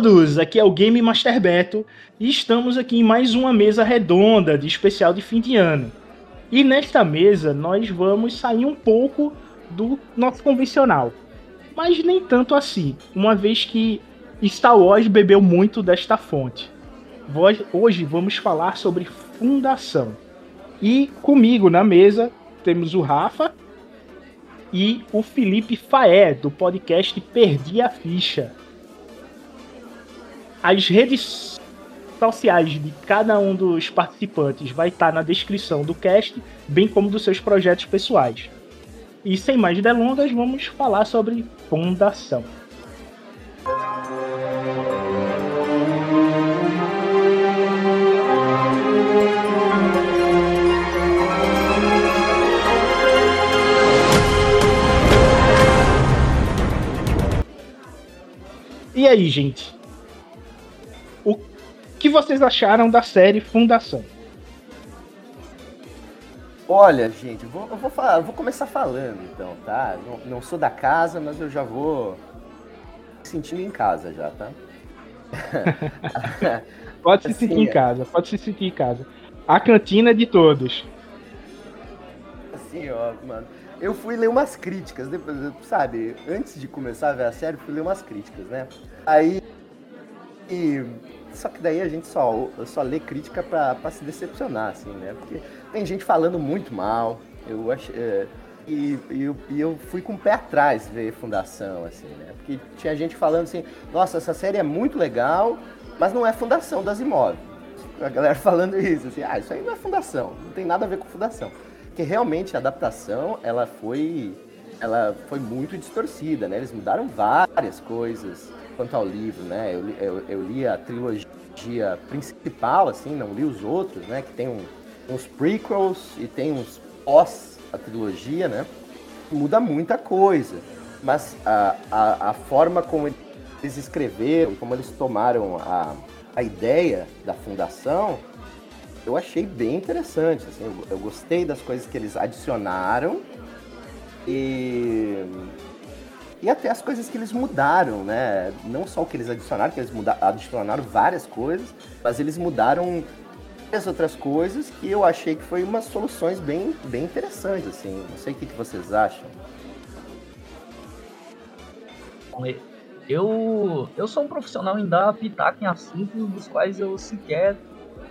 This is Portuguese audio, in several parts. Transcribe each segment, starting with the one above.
Todos, aqui é o Game Master Beto e estamos aqui em mais uma mesa redonda de especial de fim de ano. E nesta mesa nós vamos sair um pouco do nosso convencional, mas nem tanto assim, uma vez que Star Wars bebeu muito desta fonte. Hoje vamos falar sobre Fundação. E comigo na mesa temos o Rafa e o Felipe Faé, do podcast Perdi a Ficha. As redes sociais de cada um dos participantes vai estar na descrição do cast, bem como dos seus projetos pessoais. E sem mais delongas, vamos falar sobre fundação. E aí, gente? O que vocês acharam da série Fundação? Olha, gente, eu vou, eu vou, falar, eu vou começar falando então, tá? Não, não, sou da casa, mas eu já vou sentindo em casa já, tá? pode se assim, sentir em é. casa, pode se sentir em casa. A cantina de todos. Assim, ó, mano eu fui ler umas críticas, depois, sabe? Antes de começar a ver a série, fui ler umas críticas, né? Aí. E, só que daí a gente só, só lê crítica pra se decepcionar, assim, né? Porque tem gente falando muito mal. Eu acho. É, e, e, eu, e eu fui com o pé atrás ver Fundação, assim, né? Porque tinha gente falando assim, nossa, essa série é muito legal, mas não é Fundação das Imóveis. A galera falando isso, assim, ah, isso aí não é Fundação, não tem nada a ver com Fundação porque realmente a adaptação ela foi ela foi muito distorcida, né? Eles mudaram várias coisas quanto ao livro, né? Eu, eu, eu li a trilogia principal, assim, não li os outros, né? Que tem um, uns prequels e tem uns pós a trilogia, né? Muda muita coisa, mas a, a, a forma como eles escreveram, como eles tomaram a, a ideia da fundação, eu achei bem interessante. Assim, eu, eu gostei das coisas que eles adicionaram e e até as coisas que eles mudaram, né? Não só o que eles adicionaram, que eles mudaram, adicionaram várias coisas, mas eles mudaram as outras coisas que eu achei que foi umas soluções bem, bem interessantes, assim. Não sei o que, que vocês acham. Eu, eu sou um profissional em dar pitaco em assuntos dos quais eu sequer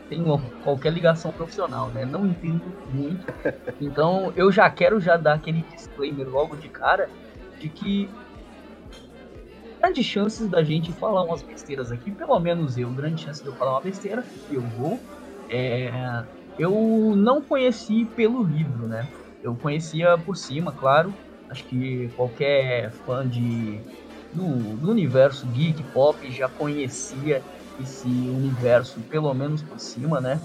tenho qualquer ligação profissional, né? Não entendo muito. Então eu já quero já dar aquele disclaimer logo de cara de que grandes chances da gente falar umas besteiras aqui, pelo menos eu, grande chance de eu falar uma besteira, eu vou. É, eu não conheci pelo livro, né? Eu conhecia por cima, claro. Acho que qualquer fã de do, do universo geek pop já conhecia esse universo, pelo menos por cima, né?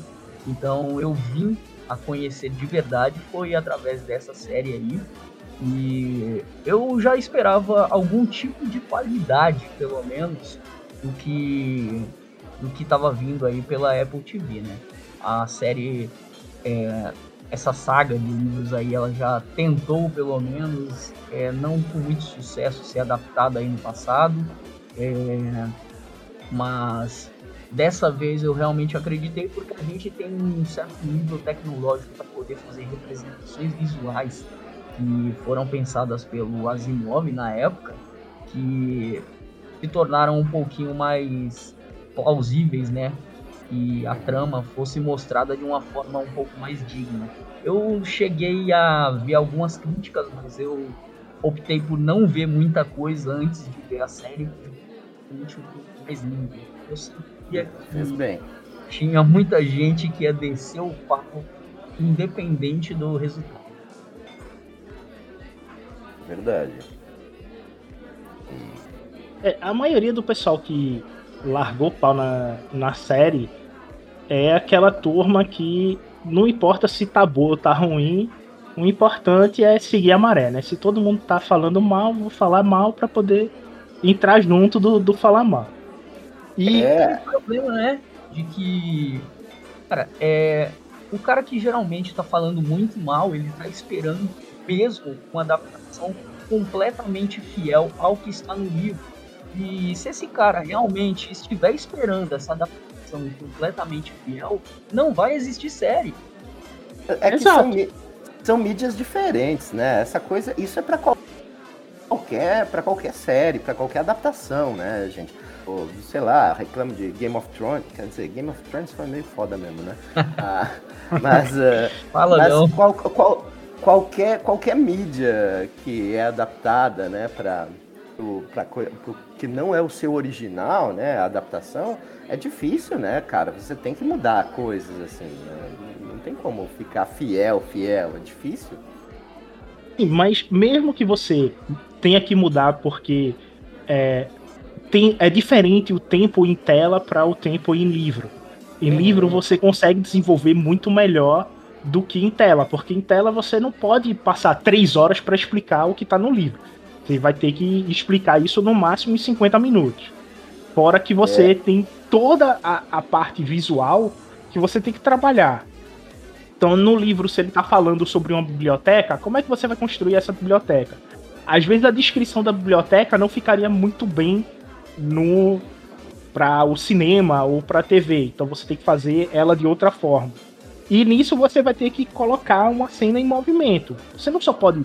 Então eu vim a conhecer de verdade foi através dessa série aí. E eu já esperava algum tipo de qualidade, pelo menos, do que do que estava vindo aí pela Apple TV, né? A série, é, essa saga de livros aí, ela já tentou, pelo menos, é, não com muito sucesso, ser adaptada aí no passado. É, mas dessa vez eu realmente acreditei porque a gente tem um certo nível tecnológico para poder fazer representações visuais que foram pensadas pelo Asimov na época, que se tornaram um pouquinho mais plausíveis, né? E a trama fosse mostrada de uma forma um pouco mais digna. Eu cheguei a ver algumas críticas, mas eu optei por não ver muita coisa antes de ver a série, porque mais limpo. Eu sabia que bem. tinha muita gente que ia descer o papo independente do resultado. Verdade. É, a maioria do pessoal que largou pau na, na série é aquela turma que não importa se tá boa ou tá ruim, o importante é seguir a maré, né? Se todo mundo tá falando mal, vou falar mal para poder entrar junto do, do falar mal. E é. o problema, né, de que, cara, é, o cara que geralmente tá falando muito mal, ele tá esperando mesmo uma adaptação completamente fiel ao que está no livro. E se esse cara realmente estiver esperando essa adaptação completamente fiel, não vai existir série. É que são, são, mídias diferentes, né? Essa coisa, isso é para qualquer, para qualquer série, para qualquer adaptação, né, gente? Ou, sei lá, reclamo de Game of Thrones, quer dizer, Game of Thrones foi meio foda mesmo, né? Ah, mas, uh, Fala mas não. Qual, qual, qualquer, qualquer mídia que é adaptada, né, para para que não é o seu original, né, a adaptação, é difícil, né, cara? Você tem que mudar coisas assim, né? não tem como ficar fiel, fiel, é difícil. Mas mesmo que você tenha que mudar porque é, tem, é diferente o tempo em tela para o tempo em livro. Em uhum. livro você consegue desenvolver muito melhor do que em tela, porque em tela você não pode passar três horas para explicar o que está no livro. Você vai ter que explicar isso no máximo em 50 minutos. Fora que você é. tem toda a, a, parte visual que você tem que trabalhar. Então, no livro, se ele está falando sobre uma biblioteca, como é que você vai construir essa biblioteca? Às vezes a descrição da biblioteca não ficaria muito bem no para o cinema ou para a TV. Então você tem que fazer ela de outra forma. E nisso você vai ter que colocar uma cena em movimento. Você não só pode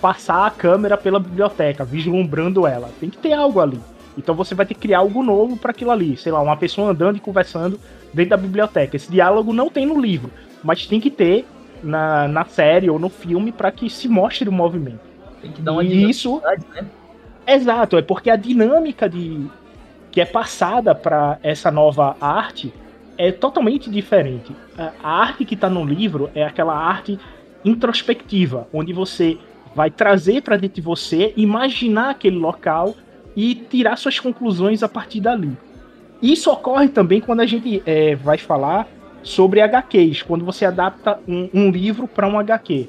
passar a câmera pela biblioteca, vislumbrando ela. Tem que ter algo ali. Então você vai ter que criar algo novo para aquilo ali. Sei lá, uma pessoa andando e conversando dentro da biblioteca. Esse diálogo não tem no livro, mas tem que ter na, na série ou no filme para que se mostre o movimento. Tem que dar uma e isso né? Exato, é porque a dinâmica de que é passada para essa nova arte é totalmente diferente. A arte que está no livro é aquela arte introspectiva, onde você vai trazer para dentro de você, imaginar aquele local e tirar suas conclusões a partir dali. Isso ocorre também quando a gente é, vai falar sobre HQs, quando você adapta um, um livro para um HQ.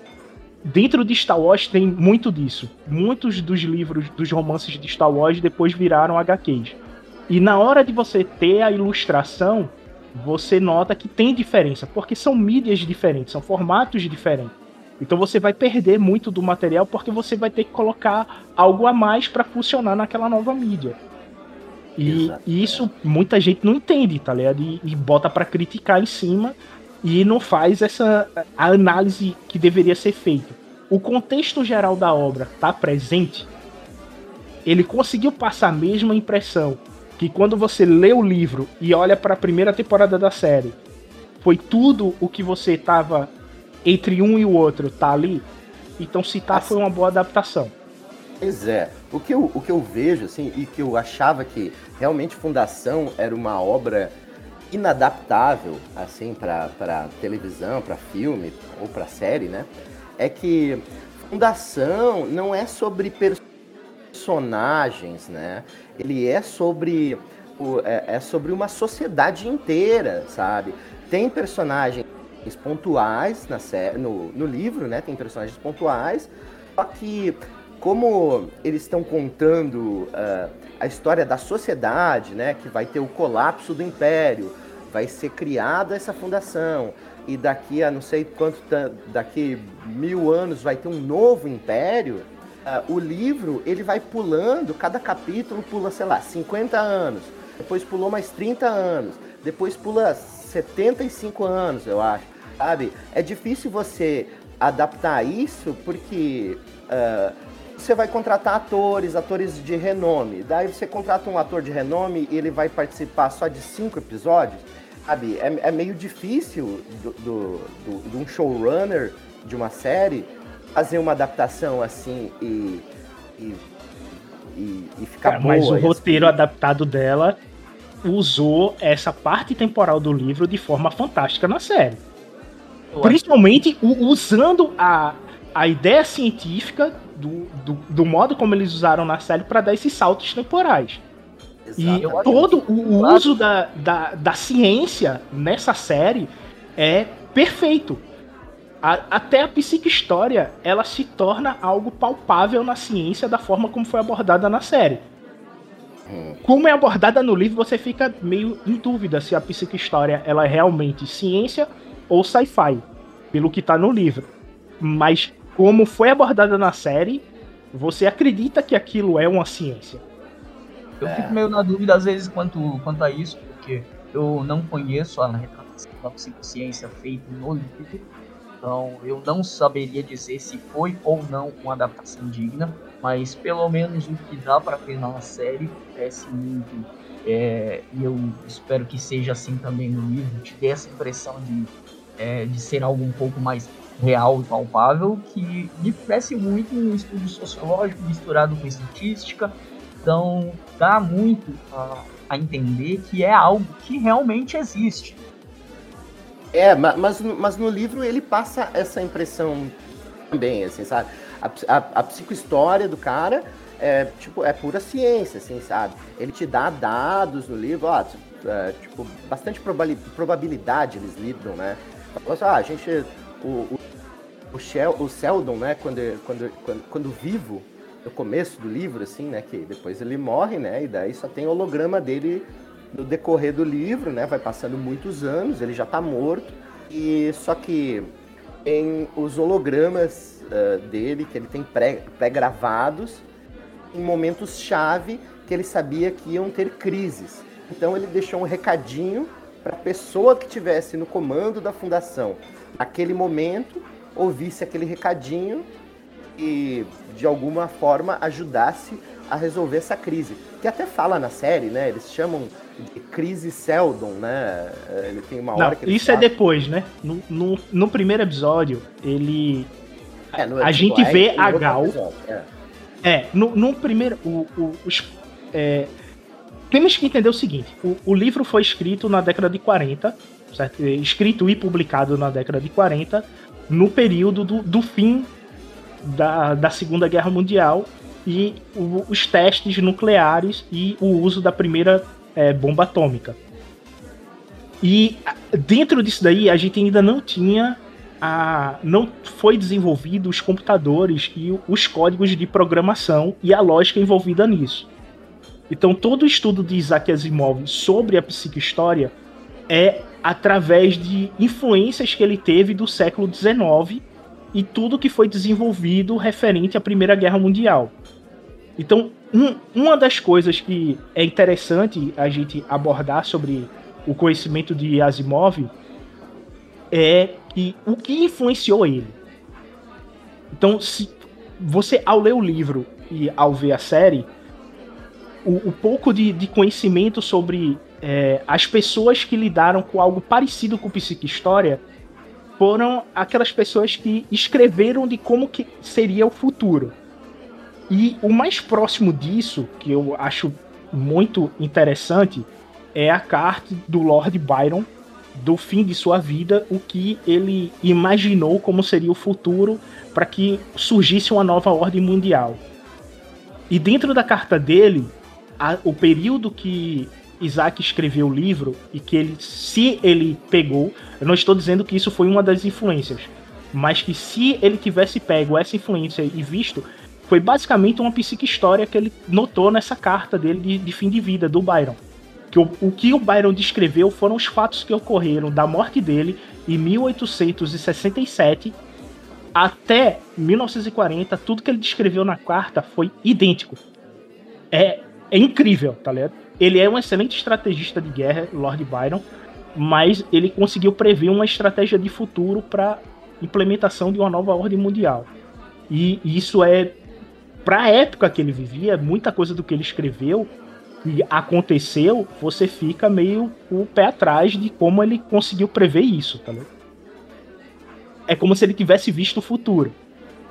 Dentro de Star Wars tem muito disso. Muitos dos livros, dos romances de Star Wars depois viraram HQs. E na hora de você ter a ilustração, você nota que tem diferença, porque são mídias diferentes, são formatos diferentes. Então você vai perder muito do material porque você vai ter que colocar algo a mais para funcionar naquela nova mídia. E, e, isso muita gente não entende, tá ligado? E, e bota para criticar em cima e não faz essa a análise que deveria ser feita. O contexto geral da obra tá presente. Ele conseguiu passar a mesma impressão que quando você lê o livro e olha para a primeira temporada da série, foi tudo o que você estava entre um e o outro, tá ali. Então se tá foi uma boa adaptação. Pois é. O que, eu, o que eu vejo, assim, e que eu achava que realmente Fundação era uma obra inadaptável, assim, para televisão, para filme ou para série, né? É que Fundação não é sobre personagens, né? Ele é sobre é, é sobre uma sociedade inteira, sabe? Tem personagens pontuais na série, no, no livro, né? Tem personagens pontuais, só que como eles estão contando uh, a história da sociedade, né? Que vai ter o colapso do império, vai ser criada essa fundação e daqui a não sei quanto daqui mil anos vai ter um novo império. Uh, o livro ele vai pulando, cada capítulo pula, sei lá, 50 anos, depois pulou mais 30 anos, depois pula 75 anos, eu acho sabe? É difícil você adaptar isso porque uh, você vai contratar atores, atores de renome. Daí você contrata um ator de renome e ele vai participar só de cinco episódios, sabe? É, é meio difícil do, do, do, de um showrunner de uma série fazer uma adaptação assim e, e, e, e ficar é, boa. Mas o roteiro assim. adaptado dela usou essa parte temporal do livro de forma fantástica na série. Principalmente usando a, a ideia científica do, do, do, modo como eles usaram na série para dar esses saltos temporais. Exatamente. E todo o uso da, da, da ciência nessa série é perfeito. A, até a psique-história ela se torna algo palpável na ciência da forma como foi abordada na série. Como é abordada no livro, você fica meio em dúvida se a psique-história ela é realmente ciência ou sci-fi, pelo que tá no livro. Mas como foi abordada na série, você acredita que aquilo é uma ciência. Eu fico meio na dúvida às vezes quanto, quanto a isso, porque eu não conheço a retratação da psicociência feita no livro, então eu não saberia dizer se foi ou não uma adaptação digna, mas pelo menos o que dá para ver na série parece muito, é, e eu espero que seja assim também no livro, te dê essa impressão de, é, de ser algo um pouco mais real e palpável, que me parece muito um estudo sociológico misturado com estatística, então dá muito a, a entender que é algo que realmente existe. É, mas, mas no livro ele passa essa impressão também, assim, sabe? A, a, a psicohistória do cara é, tipo, é pura ciência, assim, sabe? Ele te dá dados no livro, ó, é, tipo, bastante probabilidade eles lidam, né? Assim, ah, a gente, o, o, o, Shel, o né, quando, quando, quando, quando vivo, no começo do livro, assim, né, que depois ele morre, né, e daí só tem holograma dele no decorrer do livro, né? Vai passando muitos anos, ele já está morto. E só que em os hologramas uh, dele, que ele tem pré-gravados, em momentos chave que ele sabia que iam ter crises. Então ele deixou um recadinho para a pessoa que estivesse no comando da fundação, naquele momento, ouvisse aquele recadinho e de alguma forma ajudasse a resolver essa crise. Que até fala na série, né? Eles chamam crise Seldon, né? Ele tem uma hora Não, que Isso é depois, né? No, no, no, primeiro episódio, ele. É, no, a gente é, vê a Gal. é. é, no, no primeiro. O, o, os, é, temos que entender o seguinte: o, o livro foi escrito na década de 40, certo? Escrito e publicado na década de 40, no período do, do fim da, da Segunda Guerra Mundial e o, os testes nucleares e o uso da primeira é, bomba atômica. E dentro disso daí a gente ainda não tinha a, não foi desenvolvido os computadores e os códigos de programação e a lógica envolvida nisso. Então todo o estudo de Isaac Asimov sobre a psicohistória é através de influências que ele teve do século XIX e tudo que foi desenvolvido referente à Primeira Guerra Mundial. Então, um, uma das coisas que é interessante a gente abordar sobre o conhecimento de Asimov é que o que influenciou ele. Então, se você ao ler o livro e ao ver a série, o, o pouco de, de, conhecimento sobre é, as pessoas que lidaram com algo parecido com psicohistória foram aquelas pessoas que escreveram de como que seria o futuro. E o mais próximo disso, que eu acho muito interessante, é a carta do Lord Byron do fim de sua vida, o que ele imaginou como seria o futuro para que surgisse uma nova ordem mundial. E dentro da carta dele, a, o período que Isaac escreveu o livro e que ele, se ele pegou, eu não estou dizendo que isso foi uma das influências, mas que se ele tivesse pego essa influência e visto, foi basicamente uma psique-história que ele notou nessa carta dele de, de fim de vida, do Byron. Que o, o que o Byron descreveu foram os fatos que ocorreram da morte dele em 1867 até 1940. Tudo que ele descreveu na carta foi idêntico. É, é incrível, tá ligado? Ele é um excelente estrategista de guerra, Lord Byron, mas ele conseguiu prever uma estratégia de futuro para implementação de uma nova ordem mundial. E isso é para a época que ele vivia, muita coisa do que ele escreveu e aconteceu, você fica meio o pé atrás de como ele conseguiu prever isso, tá ligado? É como se ele tivesse visto o futuro.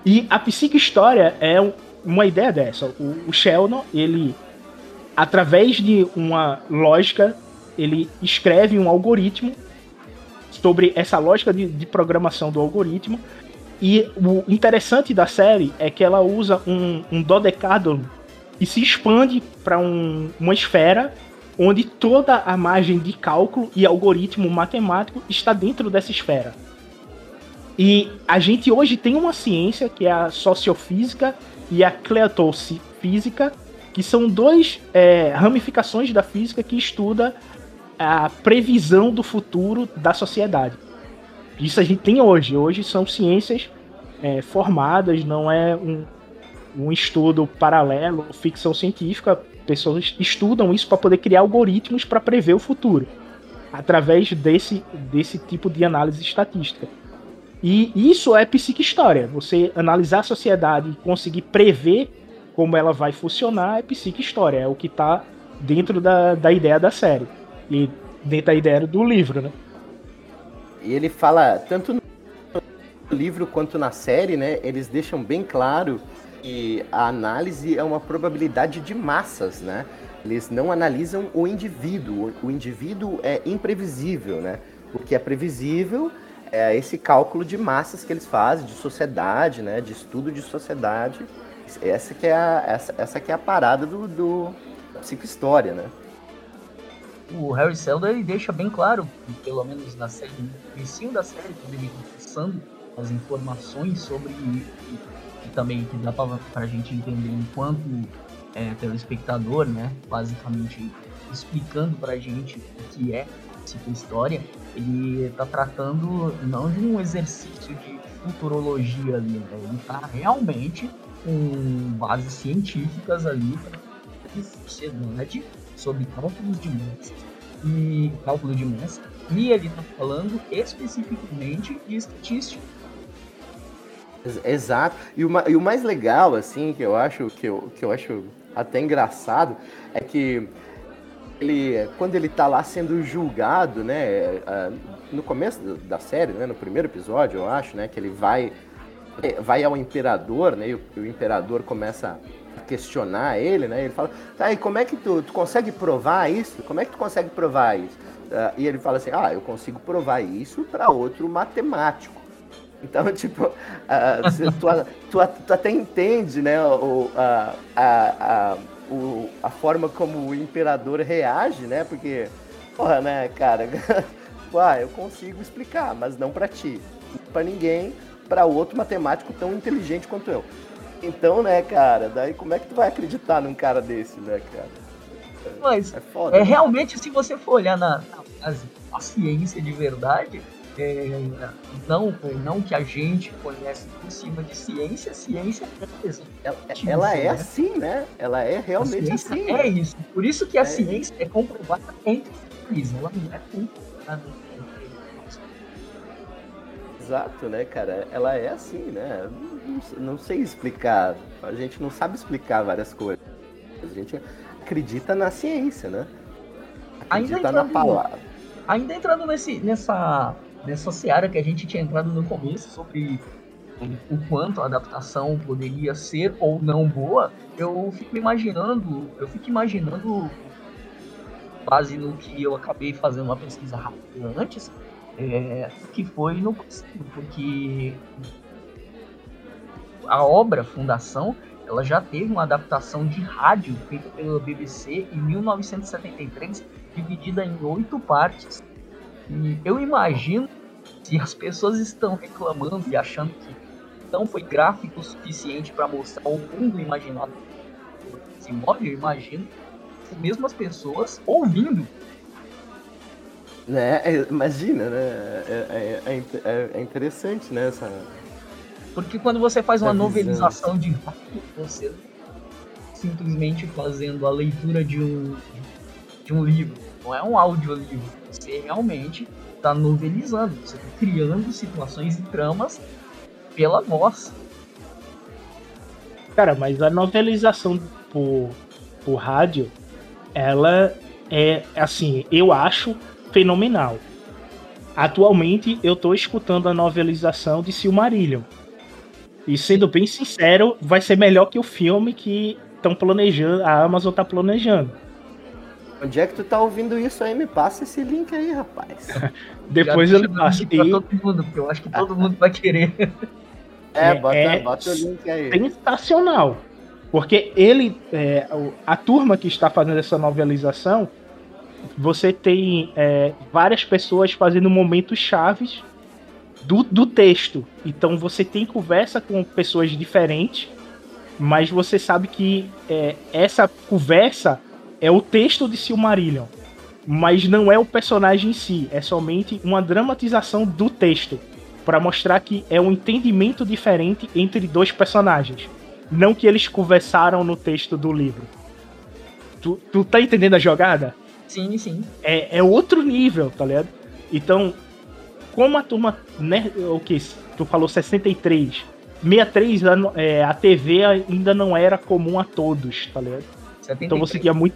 E a psique-história é uma ideia dessa. O, o Sheldon, ele, através de uma lógica, ele escreve um algoritmo sobre essa lógica de, de programação do algoritmo e o interessante da série é que ela usa um, um dodecadron e se expande para um, uma esfera onde toda a margem de cálculo e algoritmo matemático está dentro dessa esfera. E a gente hoje tem uma ciência que é a sociofísica e a cleotofísica, que são duas é, ramificações da física que estuda a previsão do futuro da sociedade. Isso a gente tem hoje. Hoje são ciências é, formadas, não é um, um estudo paralelo, ficção científica, pessoas estudam isso para poder criar algoritmos para prever o futuro, através desse, desse tipo de análise estatística. E isso é psique-história. Você analisar a sociedade e conseguir prever como ela vai funcionar é psique-história. É o que está dentro da, da ideia da série. E dentro da ideia do livro, né? E ele fala, tanto no livro quanto na série, né? Eles deixam bem claro que a análise é uma probabilidade de massas, né? Eles não analisam o indivíduo. O indivíduo é imprevisível, né? O que é previsível é esse cálculo de massas que eles fazem, de sociedade, né? De estudo de sociedade. Essa que é a, essa, essa que é a parada do, do psicohistória, né? O Harry Seldon ele deixa bem claro, pelo menos na série, no início da série, quando ele passando as informações sobre que também que dá para a gente entender enquanto é, telespectador, né? Basicamente explicando para a gente o que é psicohistória, ele está tratando não de um exercício de futurologia ali, né? ele está realmente com bases científicas ali para sociedade sobre cálculos de massa e cálculo de massa e ele está falando especificamente de estatística Exato. E o, e o mais legal, assim, que eu acho que eu, que eu acho até engraçado, é que ele, quando ele tá lá sendo julgado, né, no começo da série, né, no primeiro episódio, eu acho, né, que ele vai vai ao imperador, né, e o, o imperador começa questionar ele, né, ele fala, tá, e como é que tu, tu consegue provar isso? Como é que tu consegue provar isso? Uh, e ele fala assim, ah, eu consigo provar isso para outro matemático. Então, tipo, uh, tu, tu, tu, até entende, né, o, a, a, a, o, a forma como o imperador reage, né? Porque, porra, né, cara, ah, eu consigo explicar, mas não para ti, para ninguém, para outro matemático tão inteligente quanto eu. Então, né, cara, daí como é que tu vai acreditar num cara desse, né, cara? Mas é, foda, é realmente, se você for olhar na, na, a ciência de verdade, é, não, não que a gente conhece por cima de ciência, ciência é ela, ela é né? assim, né? Ela é realmente assim. É né? isso. Por isso que a é ciência isso. é comprovada entre eles, ela não é comprovada Exato, né, cara? Ela é assim, né? Não, não, sei explicar. A gente não sabe explicar várias coisas. A gente acredita na ciência, né? Acredita entrando, na palavra. Ainda entrando nesse, nessa nessa seara que a gente tinha entrado no começo sobre o quanto a adaptação poderia ser ou não boa, eu fico imaginando, eu fico imaginando base no que eu acabei fazendo uma pesquisa rápida antes, é, que foi no passado, porque a obra Fundação ela já teve uma adaptação de rádio feita pela BBC em 1973, dividida em oito partes. E eu imagino se as pessoas estão reclamando e achando que não foi gráfico suficiente para mostrar o mundo imaginado se move, eu imagino, as mesmas pessoas ouvindo. Né? É, imagina, né? É, é, é, é interessante, né? Essa... Porque quando você faz uma novelização de você simplesmente fazendo a leitura de um, de um livro, não é um audiolivro, você realmente está novelizando, você está criando situações e tramas pela voz. Cara, mas a novelização por, por rádio, ela é, assim, eu acho fenomenal. Atualmente eu estou escutando a novelização de Silmarillion. E sendo bem sincero, vai ser melhor que o filme que estão planejando, a Amazon está planejando. Onde é que tu tá ouvindo isso aí? Me passa esse link aí, rapaz. Depois eu passo. Pra todo mundo, porque eu acho que todo mundo vai querer. É, bota, é bota o link aí. Sensacional. Porque ele, é, a turma que está fazendo essa novelização, você tem é, várias pessoas fazendo momentos chaves do, do texto. Então você tem conversa com pessoas diferentes, mas você sabe que é, essa conversa é o texto de Silmarillion, mas não é o personagem em si, é somente uma dramatização do texto para mostrar que é um entendimento diferente entre dois personagens. Não que eles conversaram no texto do livro. Tu, tu tá entendendo a jogada? Sim, sim. É, é outro nível, tá ligado? Então, como a turma, né, o que tu falou 63, 63 é, a TV ainda não era comum a todos, tá ligado? 73. Então você tinha muito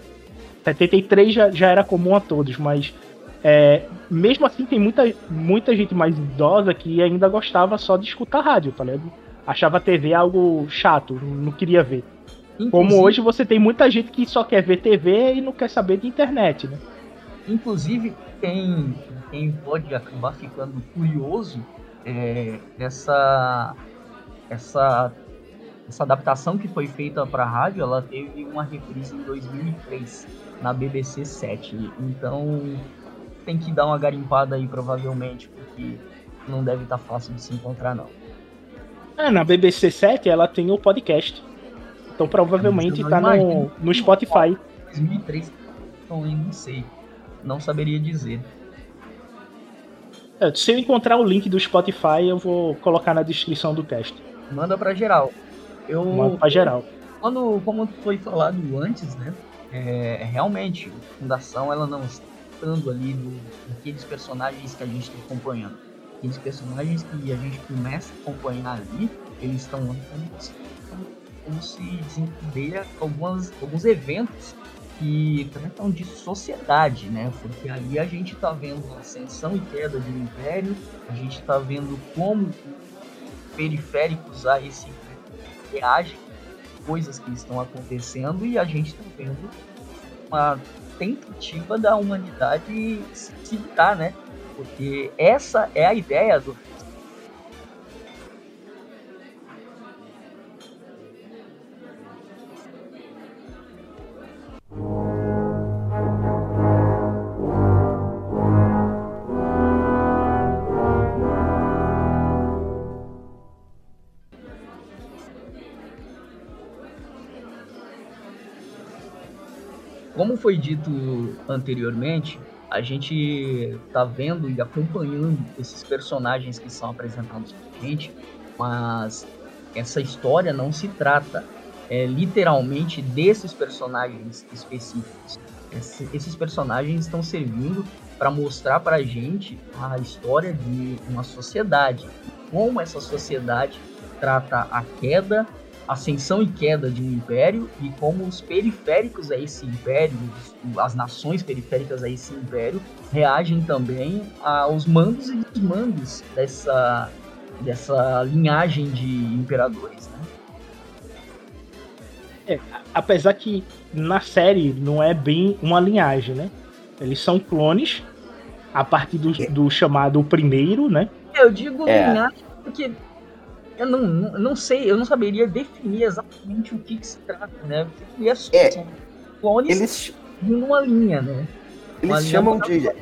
73 já, já era comum a todos, mas é, mesmo assim tem muita, muita gente mais idosa que ainda gostava só de escutar rádio, tá ligado? Achava a TV algo chato, não queria ver. Inclusive, Como hoje você tem muita gente que só quer ver TV e não quer saber de internet, né? Inclusive, quem, quem pode acabar ficando curioso é, essa, essa, essa adaptação que foi feita para a rádio, ela teve uma reprise em 2003 na BBC 7. Então tem que dar uma garimpada aí provavelmente, porque não deve estar tá fácil de se encontrar não. É, na BBC 7 ela tem o podcast. Então provavelmente tá no, no Spotify. 2003, então eu não sei. Não saberia dizer. É, se eu encontrar o link do Spotify, eu vou colocar na descrição do cast. Manda para geral. Eu, Manda pra geral. Quando, como foi falado antes, né? É, realmente, a Fundação ela não está estando ali no, naqueles personagens que a gente está acompanhando. Aqueles personagens que a gente começa a acompanhar ali, eles estão como se desencadeia algumas, alguns eventos que tratam de sociedade, né? Porque ali a gente está vendo a ascensão e queda de um império, a gente está vendo como periféricos a esse reagem, coisas que estão acontecendo e a gente está vendo uma tentativa da humanidade se citar, né? Porque essa é a ideia do foi dito anteriormente, a gente tá vendo e acompanhando esses personagens que são apresentados pra gente, mas essa história não se trata é, literalmente desses personagens específicos. esses personagens estão servindo para mostrar para a gente a história de uma sociedade, como essa sociedade trata a queda ascensão e queda de um império e como os periféricos a esse império, as nações periféricas a esse império, reagem também aos mandos e desmandos dessa, dessa linhagem de imperadores. Né? É, apesar que na série não é bem uma linhagem, né? Eles são clones a partir do, do chamado primeiro, né? Eu digo é. linhagem porque eu não, não, não, sei, eu não saberia definir exatamente o que, que se trata, né? Porque é, é clones eles, numa linha, né? Eles uma chamam de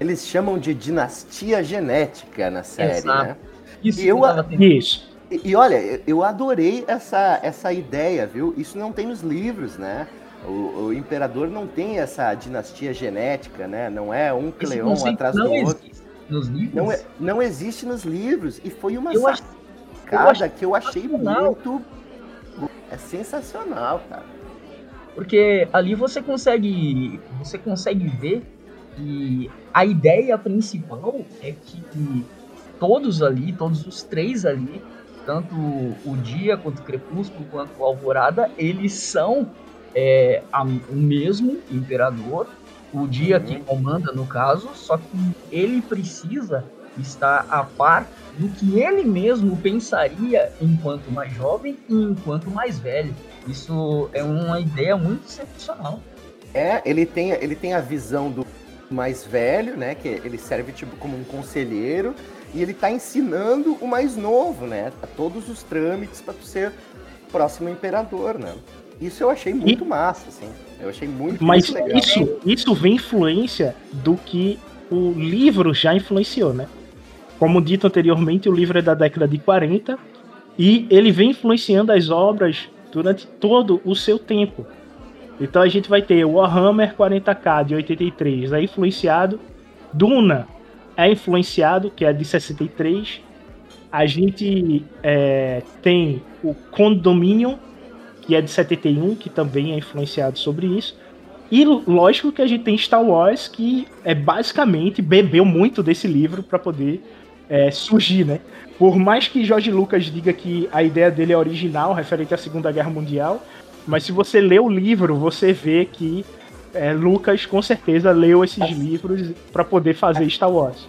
eles chamam de dinastia genética na série, Exato. né? Isso, e eu, isso. E, e, olha, eu adorei essa, essa ideia, viu? Isso não tem nos livros, né? O, o, imperador não tem essa dinastia genética, né? Não é um Cleon atrás do outro. Nos livros? Não, é, não existe nos livros. E foi uma eu acho, sacada que eu achei muito. É sensacional, cara. Porque ali você consegue. Você consegue ver que a ideia principal é que todos ali, todos os três ali, tanto o dia quanto o crepúsculo quanto o alvorada, eles são é, a, o mesmo imperador, o dia uhum. que comanda no caso, só que ele precisa estar a par do que ele mesmo pensaria enquanto mais jovem e enquanto mais velho. Isso é uma ideia muito sensacional. É, ele tem, ele tem a visão do mais velho, né? Que ele serve tipo como um conselheiro e ele tá ensinando o mais novo, né? A todos os trâmites para ser próximo imperador, né? Isso eu achei muito e... massa, assim. Eu achei muito, Mas muito legal. Isso, isso vem influência do que o livro já influenciou, né? Como dito anteriormente, o livro é da década de 40 e ele vem influenciando as obras durante todo o seu tempo. Então a gente vai ter o Warhammer 40k de 83, é influenciado. Duna é influenciado, que é de 63. A gente é, tem o Condominion, que é de 71, que também é influenciado sobre isso. E lógico que a gente tem Star Wars, que é basicamente bebeu muito desse livro para poder é, surgir, né? Por mais que George Lucas diga que a ideia dele é original, referente à Segunda Guerra Mundial, mas se você lê o livro, você vê que é, Lucas com certeza leu esses assim, livros para poder fazer Star Wars.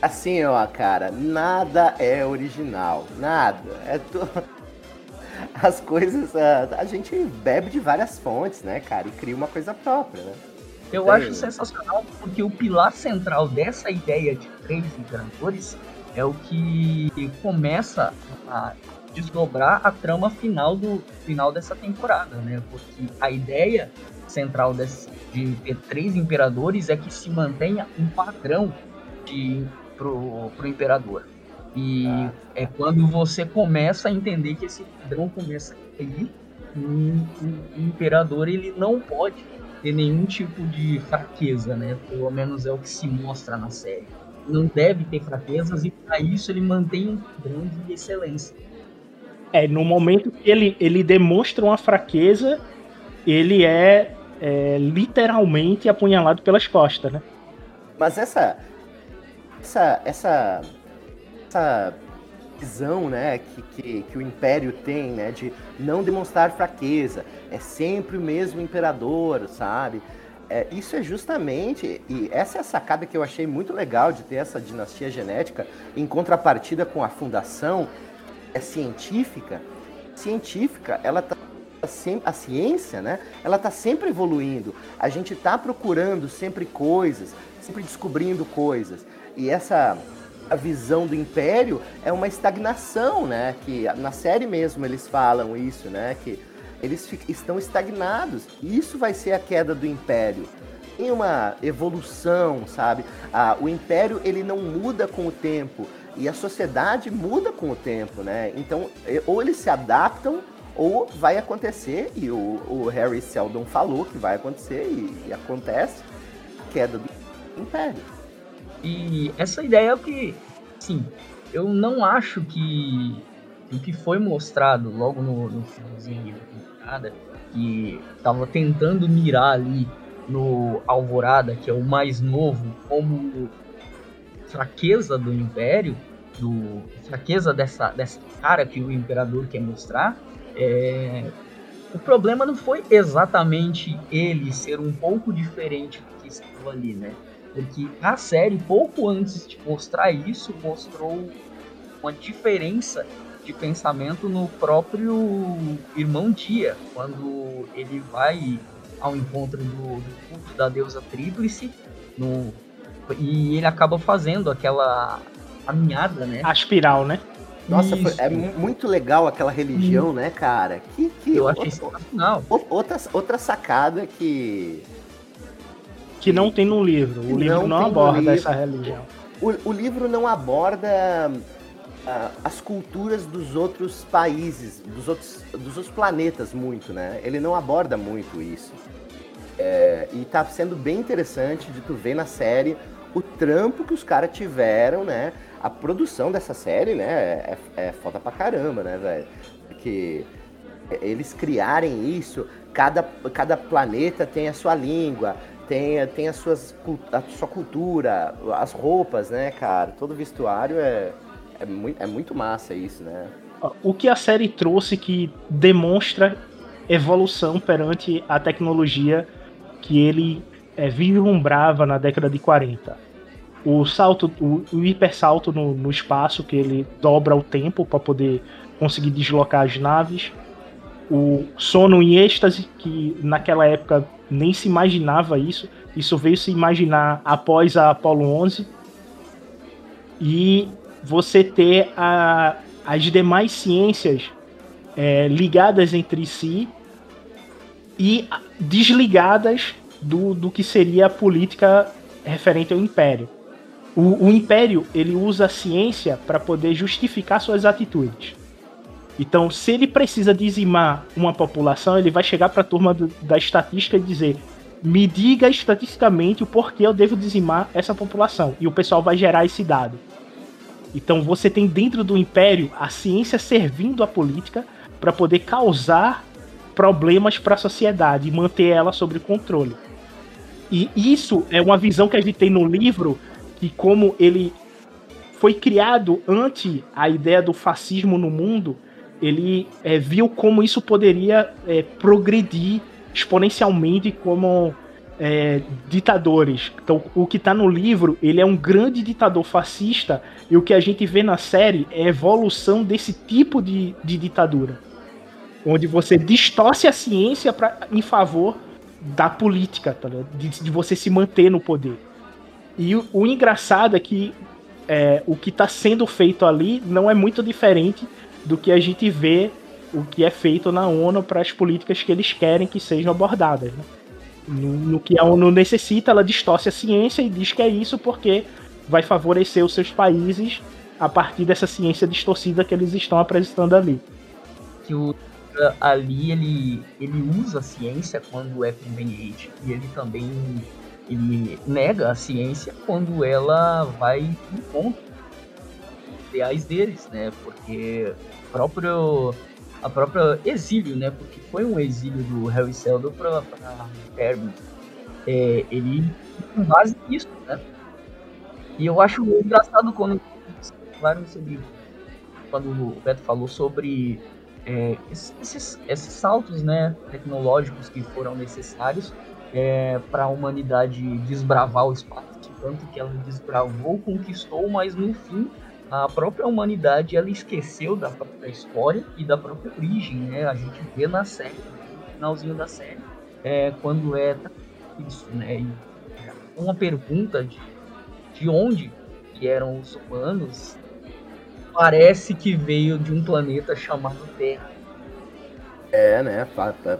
Assim, ó, cara, nada é original, nada. É tu... As coisas, a, a, gente bebe de várias fontes, né, cara, e cria uma coisa própria, né? Eu acho sensacional porque o pilar central dessa ideia de três imperadores é o que começa a desdobrar a trama final do final dessa temporada, né? Porque a ideia central desse, de ter três imperadores é que se mantenha um padrão de pro, pro imperador. E ah. é quando você começa a entender que esse padrão começa a cair, um, um imperador ele não pode ter nenhum tipo de fraqueza, né? Pelo menos é o que se mostra na série. Não deve ter fraquezas e para isso ele mantém um padrão de excelência. É, no momento que ele, ele demonstra uma fraqueza, ele é, é literalmente apunhalado pelas costas, né? Mas essa essa essa essa visão, né, que, que, que, o Império tem, né, de não demonstrar fraqueza, é sempre o mesmo imperador, sabe? É, isso é justamente, e essa é a sacada que eu achei muito legal de ter essa dinastia genética, em contrapartida com a fundação, é científica. Científica, ela tá a ciência, né? Ela está sempre evoluindo. A gente está procurando sempre coisas, sempre descobrindo coisas. E essa a visão do império é uma estagnação, né? Que na série mesmo eles falam isso, né? Que eles estão estagnados. Isso vai ser a queda do império. Tem uma evolução, sabe? Ah, o império ele não muda com o tempo e a sociedade muda com o tempo, né? Então ou eles se adaptam ou vai acontecer e o, o Harry Seldon falou que vai acontecer e, e acontece queda do império. E essa ideia é o que, sim, eu não acho que o que foi mostrado logo no, no que estava tentando mirar ali no Alvorada, que é o mais novo, como fraqueza do Império, do fraqueza dessa, dessa cara que o Imperador quer mostrar, é, o problema não foi exatamente ele ser um pouco diferente do que estava ali, né? Porque a série, pouco antes de mostrar isso, mostrou uma diferença de pensamento no próprio irmão Dia, quando ele vai ao encontro do, do culto da deusa Tríplice, no, e ele acaba fazendo aquela caminhada, né? A espiral, né? Nossa, foi, é muito legal aquela religião, hum. né, cara? Que, que eu achei sensacional. Outra, outra sacada que que não tem no livro. O livro não, não aborda livro. essa religião. O, o, livro não aborda as culturas dos outros países, dos outros, dos outros planetas muito, né? Ele não aborda muito isso. É, e tá sendo bem interessante de tu ver na série o trampo que os caras tiveram, né? A produção dessa série, né? É, é foda pra caramba, né, velho? Porque eles criarem isso, cada, cada planeta tem a sua língua, tem, tem as suas, a sua cultura, as roupas, né, cara? Todo vestuário é, é, muito, é muito massa isso, né? O que a série trouxe que demonstra evolução perante a tecnologia que ele é, vislumbrava na década de 40. O salto, o, o hipersalto no, no espaço, que ele dobra o tempo para poder conseguir deslocar as naves. O sono em êxtase, que naquela época nem se imaginava isso. Isso veio se imaginar após a Apollo 11. E você ter a, as demais ciências é, ligadas entre si e desligadas do, do que seria a política referente ao Império. O, o Império ele usa a ciência para poder justificar suas atitudes. Então, se ele precisa dizimar uma população, ele vai chegar para a turma do, da estatística e dizer: me diga estatisticamente o porquê eu devo dizimar essa população. E o pessoal vai gerar esse dado. Então, você tem dentro do império a ciência servindo a política para poder causar problemas para a sociedade e manter ela sob controle. E isso é uma visão que a gente tem no livro, que como ele foi criado ante a ideia do fascismo no mundo, ele é, viu como isso poderia é, progredir exponencialmente como é, ditadores. Então, o que está no livro, ele é um grande ditador fascista, e o que a gente vê na série é a evolução desse tipo de, de ditadura. Onde você distorce a ciência pra, em favor da política, tá de, de, você se manter no poder. E o, o engraçado é que é, o que está sendo feito ali não é muito diferente do que a gente vê o que é feito na ONU para as políticas que eles querem que sejam abordadas. Né? No, no, que a ONU necessita, ela distorce a ciência e diz que é isso porque vai favorecer os seus países a partir dessa ciência distorcida que eles estão apresentando ali. Que o ali ele, ele usa a ciência quando é conveniente e ele também ele nega a ciência quando ela vai em conta ideais deles, né? Porque próprio a própria exílio, né? Porque foi um exílio do Harry Seldon para Termo. É, ele com base nisso, né? E eu acho engraçado quando sobre quando o Beto falou sobre é, esses, esses saltos né, tecnológicos que foram necessários é, para a humanidade desbravar o espaço, tanto que ela desbravou, conquistou, mas no fim a própria humanidade ela esqueceu da própria história e da própria origem, né? A gente vê na série, no finalzinho da série, é, quando é isso, né? E uma pergunta de, de onde que eram os humanos parece que veio de um planeta chamado Terra. É, né?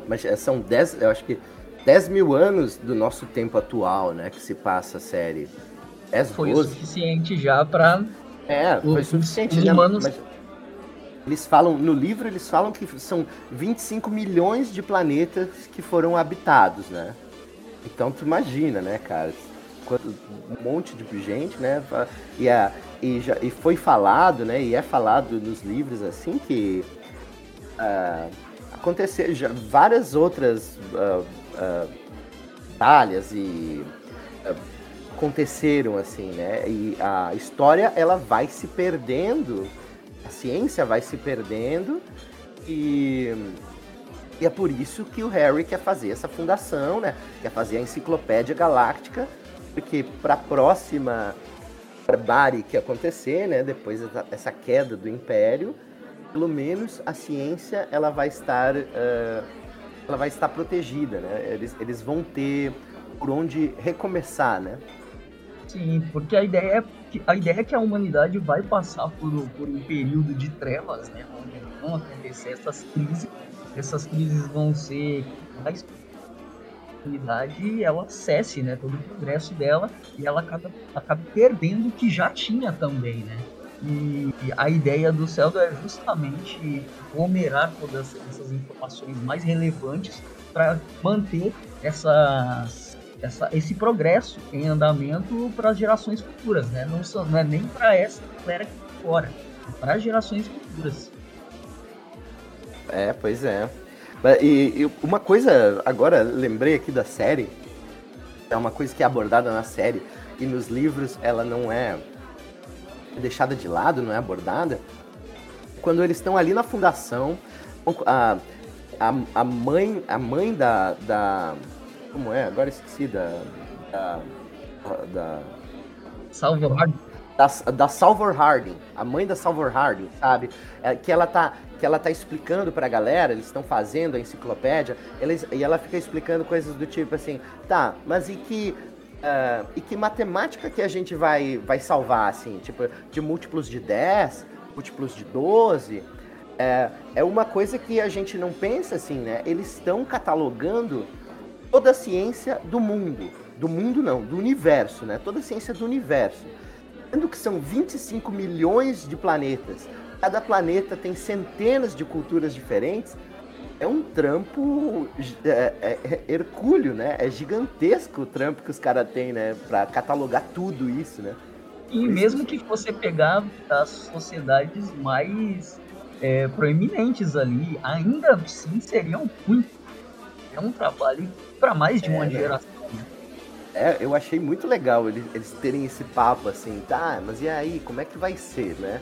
Mas é, são 10, eu acho que 10 mil anos do nosso tempo atual, né? Que se passa a série. 10, Foi 12. o suficiente já para É, foi o suficiente. Os né? humanos... Mas eles falam, no livro eles falam que são 25 milhões de planetas que foram habitados, né? Então tu imagina, né, cara? Um monte de gente, né? E a, e, já, e foi falado, né, e é falado nos livros assim que uh, aconteceu já várias outras uh, uh, batalhas e uh, aconteceram assim, né? E a história ela vai se perdendo, a ciência vai se perdendo e, e é por isso que o Harry quer fazer essa fundação, né? Quer fazer a enciclopédia galáctica, porque para a próxima barbárie que acontecer, né, depois dessa queda do império, pelo menos a ciência ela vai estar uh, ela vai estar protegida, né? Eles, eles vão ter por onde recomeçar, né? Sim, porque a ideia é que a ideia é que a humanidade vai passar por, por um período de trevas, né, onde vão acontecer essas crises. Essas crises vão ser mais oportunidade ela cesse né, todo o progresso dela e ela acaba, acaba perdendo o que já tinha também, né? E a ideia do Celdo é justamente aglomerar todas essas informações mais relevantes para manter essas, essa, esse progresso em andamento para as gerações futuras, né? Não, só, não é nem para essa galera que tá fora, é para as gerações futuras. É, pois é. E, e, uma coisa, agora lembrei aqui da série, é uma coisa que é abordada na série e nos livros ela não é deixada de lado, não é abordada. Quando eles estão ali na fundação, a, a, a mãe, a mãe da, da. Como é? Agora esqueci da. Da. da Harding. Da, da Salvor Harding, a mãe da Salvor Harding, sabe? É, que ela tá que ela tá explicando pra galera, eles estão fazendo a enciclopédia, eles, e ela fica explicando coisas do tipo assim, tá, mas e que. Uh, e que matemática que a gente vai, vai salvar, assim? Tipo, de múltiplos de 10, múltiplos de 12? É, é uma coisa que a gente não pensa assim, né? Eles estão catalogando toda a ciência do mundo. Do mundo não, do universo, né? Toda a ciência do universo. Sendo que são 25 milhões de planetas cada planeta tem centenas de culturas diferentes, é um trampo é, é, é, hercúleo, né? É gigantesco o trampo que os caras têm, né? Pra catalogar tudo isso, né? E mesmo que você pegar as sociedades mais é, proeminentes ali, ainda assim seriam muito. É um trabalho para mais de uma é, né? geração. Né? É, eu achei muito legal eles, eles terem esse papo assim, tá, mas e aí, como é que vai ser, né?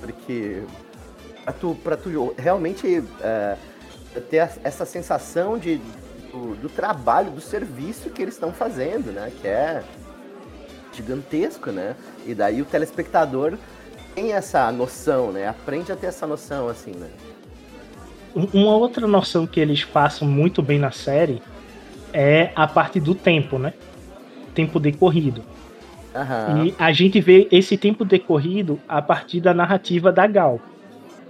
Porque pra tu, pra tu realmente é, ter essa sensação de, do, do, trabalho, do serviço que eles estão fazendo, né? Que é gigantesco, né? E daí o telespectador tem essa noção, né? Aprende a ter essa noção, assim, né? Uma outra noção que eles passam muito bem na série é a parte do tempo, né? Tempo decorrido. Uhum. E a gente vê esse tempo decorrido a partir da narrativa da Gal.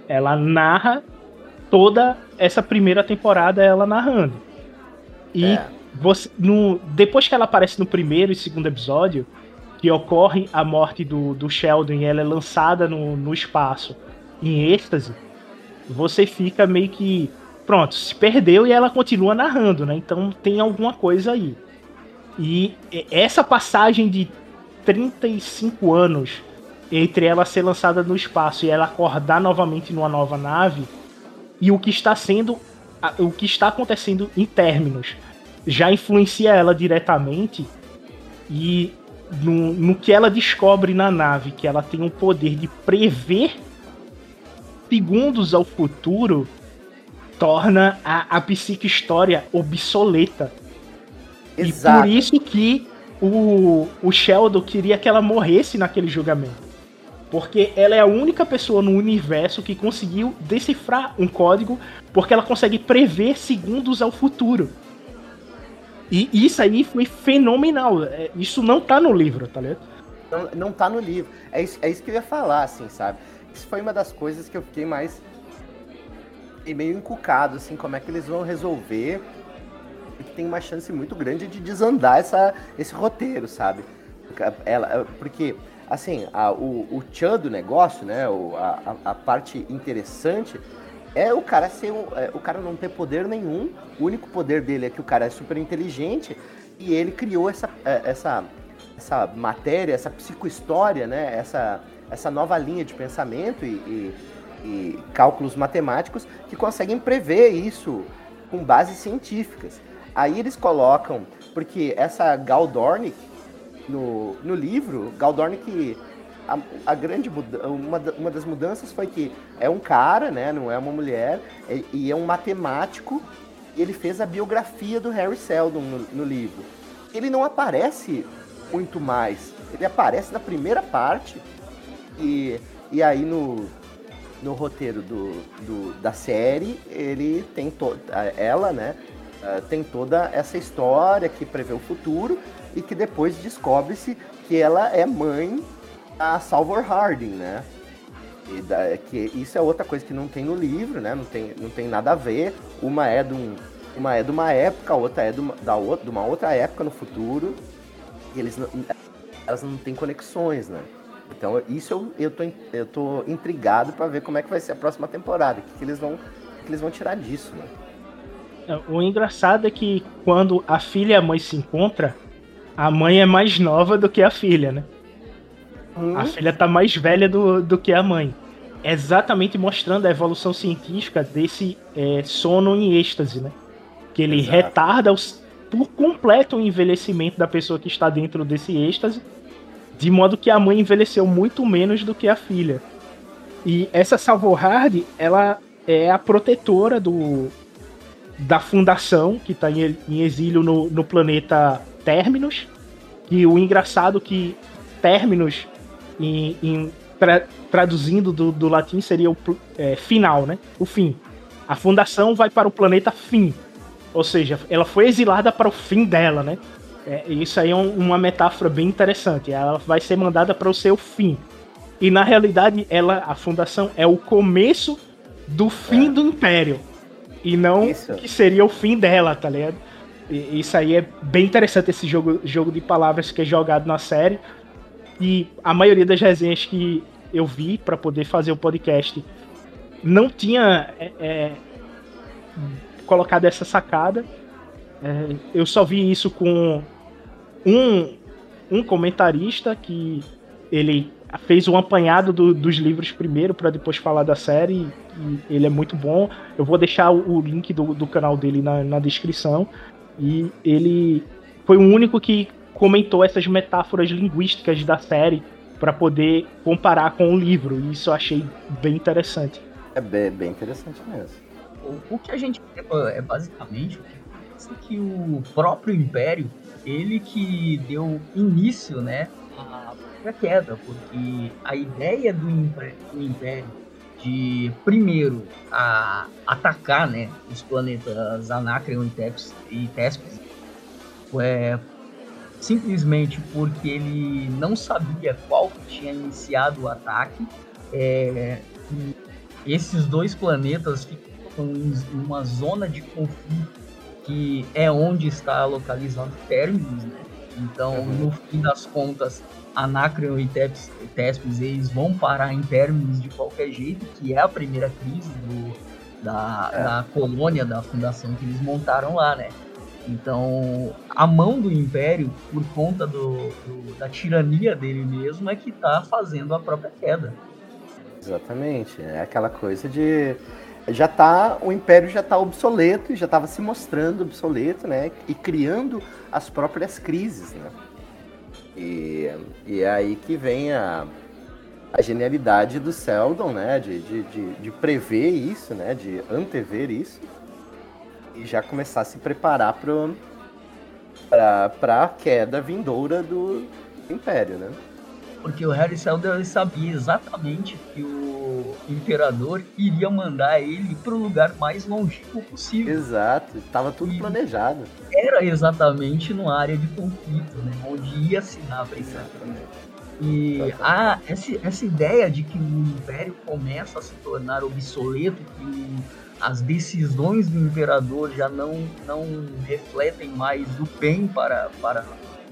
Ela narra toda essa primeira temporada ela narrando. E é. você, no, depois que ela aparece no primeiro e segundo episódio, que ocorre a morte do, do Sheldon e ela é lançada no, no espaço em êxtase, você fica meio que. Pronto, se perdeu e ela continua narrando, né? Então tem alguma coisa aí. E essa passagem de 35 anos entre ela ser lançada no espaço e ela acordar novamente numa nova nave e o que está sendo o que está acontecendo em términos já influencia ela diretamente e no, no que ela descobre na nave que ela tem o poder de prever segundos ao futuro torna a, a psique história obsoleta. Exato. E por isso que o, o Sheldon queria que ela morresse naquele julgamento. Porque ela é a única pessoa no universo que conseguiu decifrar um código porque ela consegue prever segundos ao futuro. E isso aí foi fenomenal. É, isso não tá no livro, tá ligado? Não, não tá no livro. É isso, é isso que eu ia falar, assim, sabe? Isso foi uma das coisas que eu fiquei mais. Fiquei meio encucado, assim, como é que eles vão resolver. Porque tem uma chance muito grande de desandar essa, esse roteiro, sabe? Ela, porque, assim, a, o, o tchan do negócio, né? O, a, a parte interessante é o cara ser um, é, o cara não ter poder nenhum. O único poder dele é que o cara é super inteligente e ele criou essa, é, essa, essa matéria, essa psicohistória, né? Essa, essa nova linha de pensamento e, e, e cálculos matemáticos que conseguem prever isso com bases científicas. Aí eles colocam, porque essa Galdornik no, no livro, Galdornik a, a grande uma, uma das mudanças foi que é um cara, né, não é uma mulher, e, e é um matemático. E ele fez a biografia do Harry Seldon no, no livro. Ele não aparece muito mais. Ele aparece na primeira parte e, e aí no, no roteiro do, do, da série ele tem toda ela, né? Tem toda essa história que prevê o futuro e que depois descobre-se que ela é mãe a Salvor Harding, né? E da, que isso é outra coisa que não tem no livro, né? Não tem, não tem nada a ver. Uma é de, um, uma é de uma época, a outra é de uma, da outra, de uma outra época no futuro. E eles não, elas não têm conexões, né? Então isso eu, eu, tô, eu tô intrigado para ver como é que vai ser a próxima temporada. O que, que eles, vão, que eles vão tirar disso, né? É, o engraçado é que quando a filha e a mãe se encontram, a mãe é mais nova do que a filha, né? Hum. A filha tá mais velha do, do que a mãe. Exatamente mostrando a evolução científica desse é, sono em êxtase, né? Que ele Exato. retarda os, por completo o envelhecimento da pessoa que está dentro desse êxtase, de modo que a mãe envelheceu muito menos do que a filha. E essa Salvohard, ela é a protetora do da fundação que está em, em, exílio no, no planeta Terminus. E o engraçado que Terminus em, em tra, traduzindo do, do, latim seria o é, final, né? O fim. A fundação vai para o planeta fim. Ou seja, ela foi exilada para o fim dela, né? É, isso aí é um, uma metáfora bem interessante. Ela vai ser mandada para o seu fim. E na realidade, ela, a fundação é o começo do fim é. do império. E não isso. que seria o fim dela, tá ligado? E, isso aí é bem interessante esse jogo, jogo de palavras que é jogado na série. E a maioria das resenhas que eu vi para poder fazer o podcast não tinha é, é, colocado essa sacada. É, eu só vi isso com um, um comentarista que ele fez um apanhado do, dos livros primeiro para depois falar da série. E ele é muito bom. Eu vou deixar o, o link do, do canal dele na, na descrição. E ele foi o único que comentou essas metáforas linguísticas da série para poder comparar com o livro. E isso eu achei bem interessante. É bem, bem interessante mesmo. O, o que a gente é basicamente que o próprio Império, ele que deu início, né, à queda, porque a ideia do Império, do Império de primeiro a atacar, né, os planetas Anacreon e Tespes, é, simplesmente porque ele não sabia qual tinha iniciado o ataque. É, esses dois planetas ficam em uma zona de conflito que é onde está localizado Terminus, né? Então, uhum. no fim das contas, Anacreon e Tespes, eles vão parar em Terminus de qualquer jeito, que é a primeira crise do, da, é. da colônia, da fundação que eles montaram lá, né? Então, a mão do Império, por conta do, do, da tirania dele mesmo, é que está fazendo a própria queda. Exatamente. É aquela coisa de. Já tá. O Império já está obsoleto e já estava se mostrando obsoleto, né? E criando as próprias crises, né? E, e é aí que vem a, a genialidade do Seldon, né? De, de, de, de prever isso, né? De antever isso e já começar a se preparar para a queda vindoura do Império, né? Porque o Harry Seldon sabia exatamente que o Imperador iria mandar ele para o lugar mais longínquo possível. Exato, estava tudo e planejado. Era exatamente numa área de conflito, né? Onde ia assinar a Exatamente. E a, essa, essa ideia de que o Império começa a se tornar obsoleto, que as decisões do imperador já não, não refletem mais o bem para, para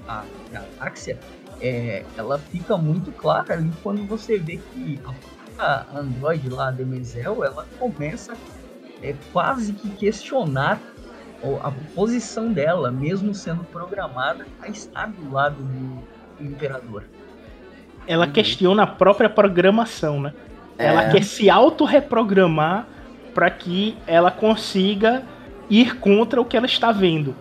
a galáxia, é, ela fica muito clara ali quando você vê que a Android lá, a Demezel, ela começa é, quase que questionar a posição dela, mesmo sendo programada a estar do lado do, do imperador. Ela uhum. questiona a própria programação, né? É. Ela quer se auto-reprogramar para que ela consiga ir contra o que ela está vendo.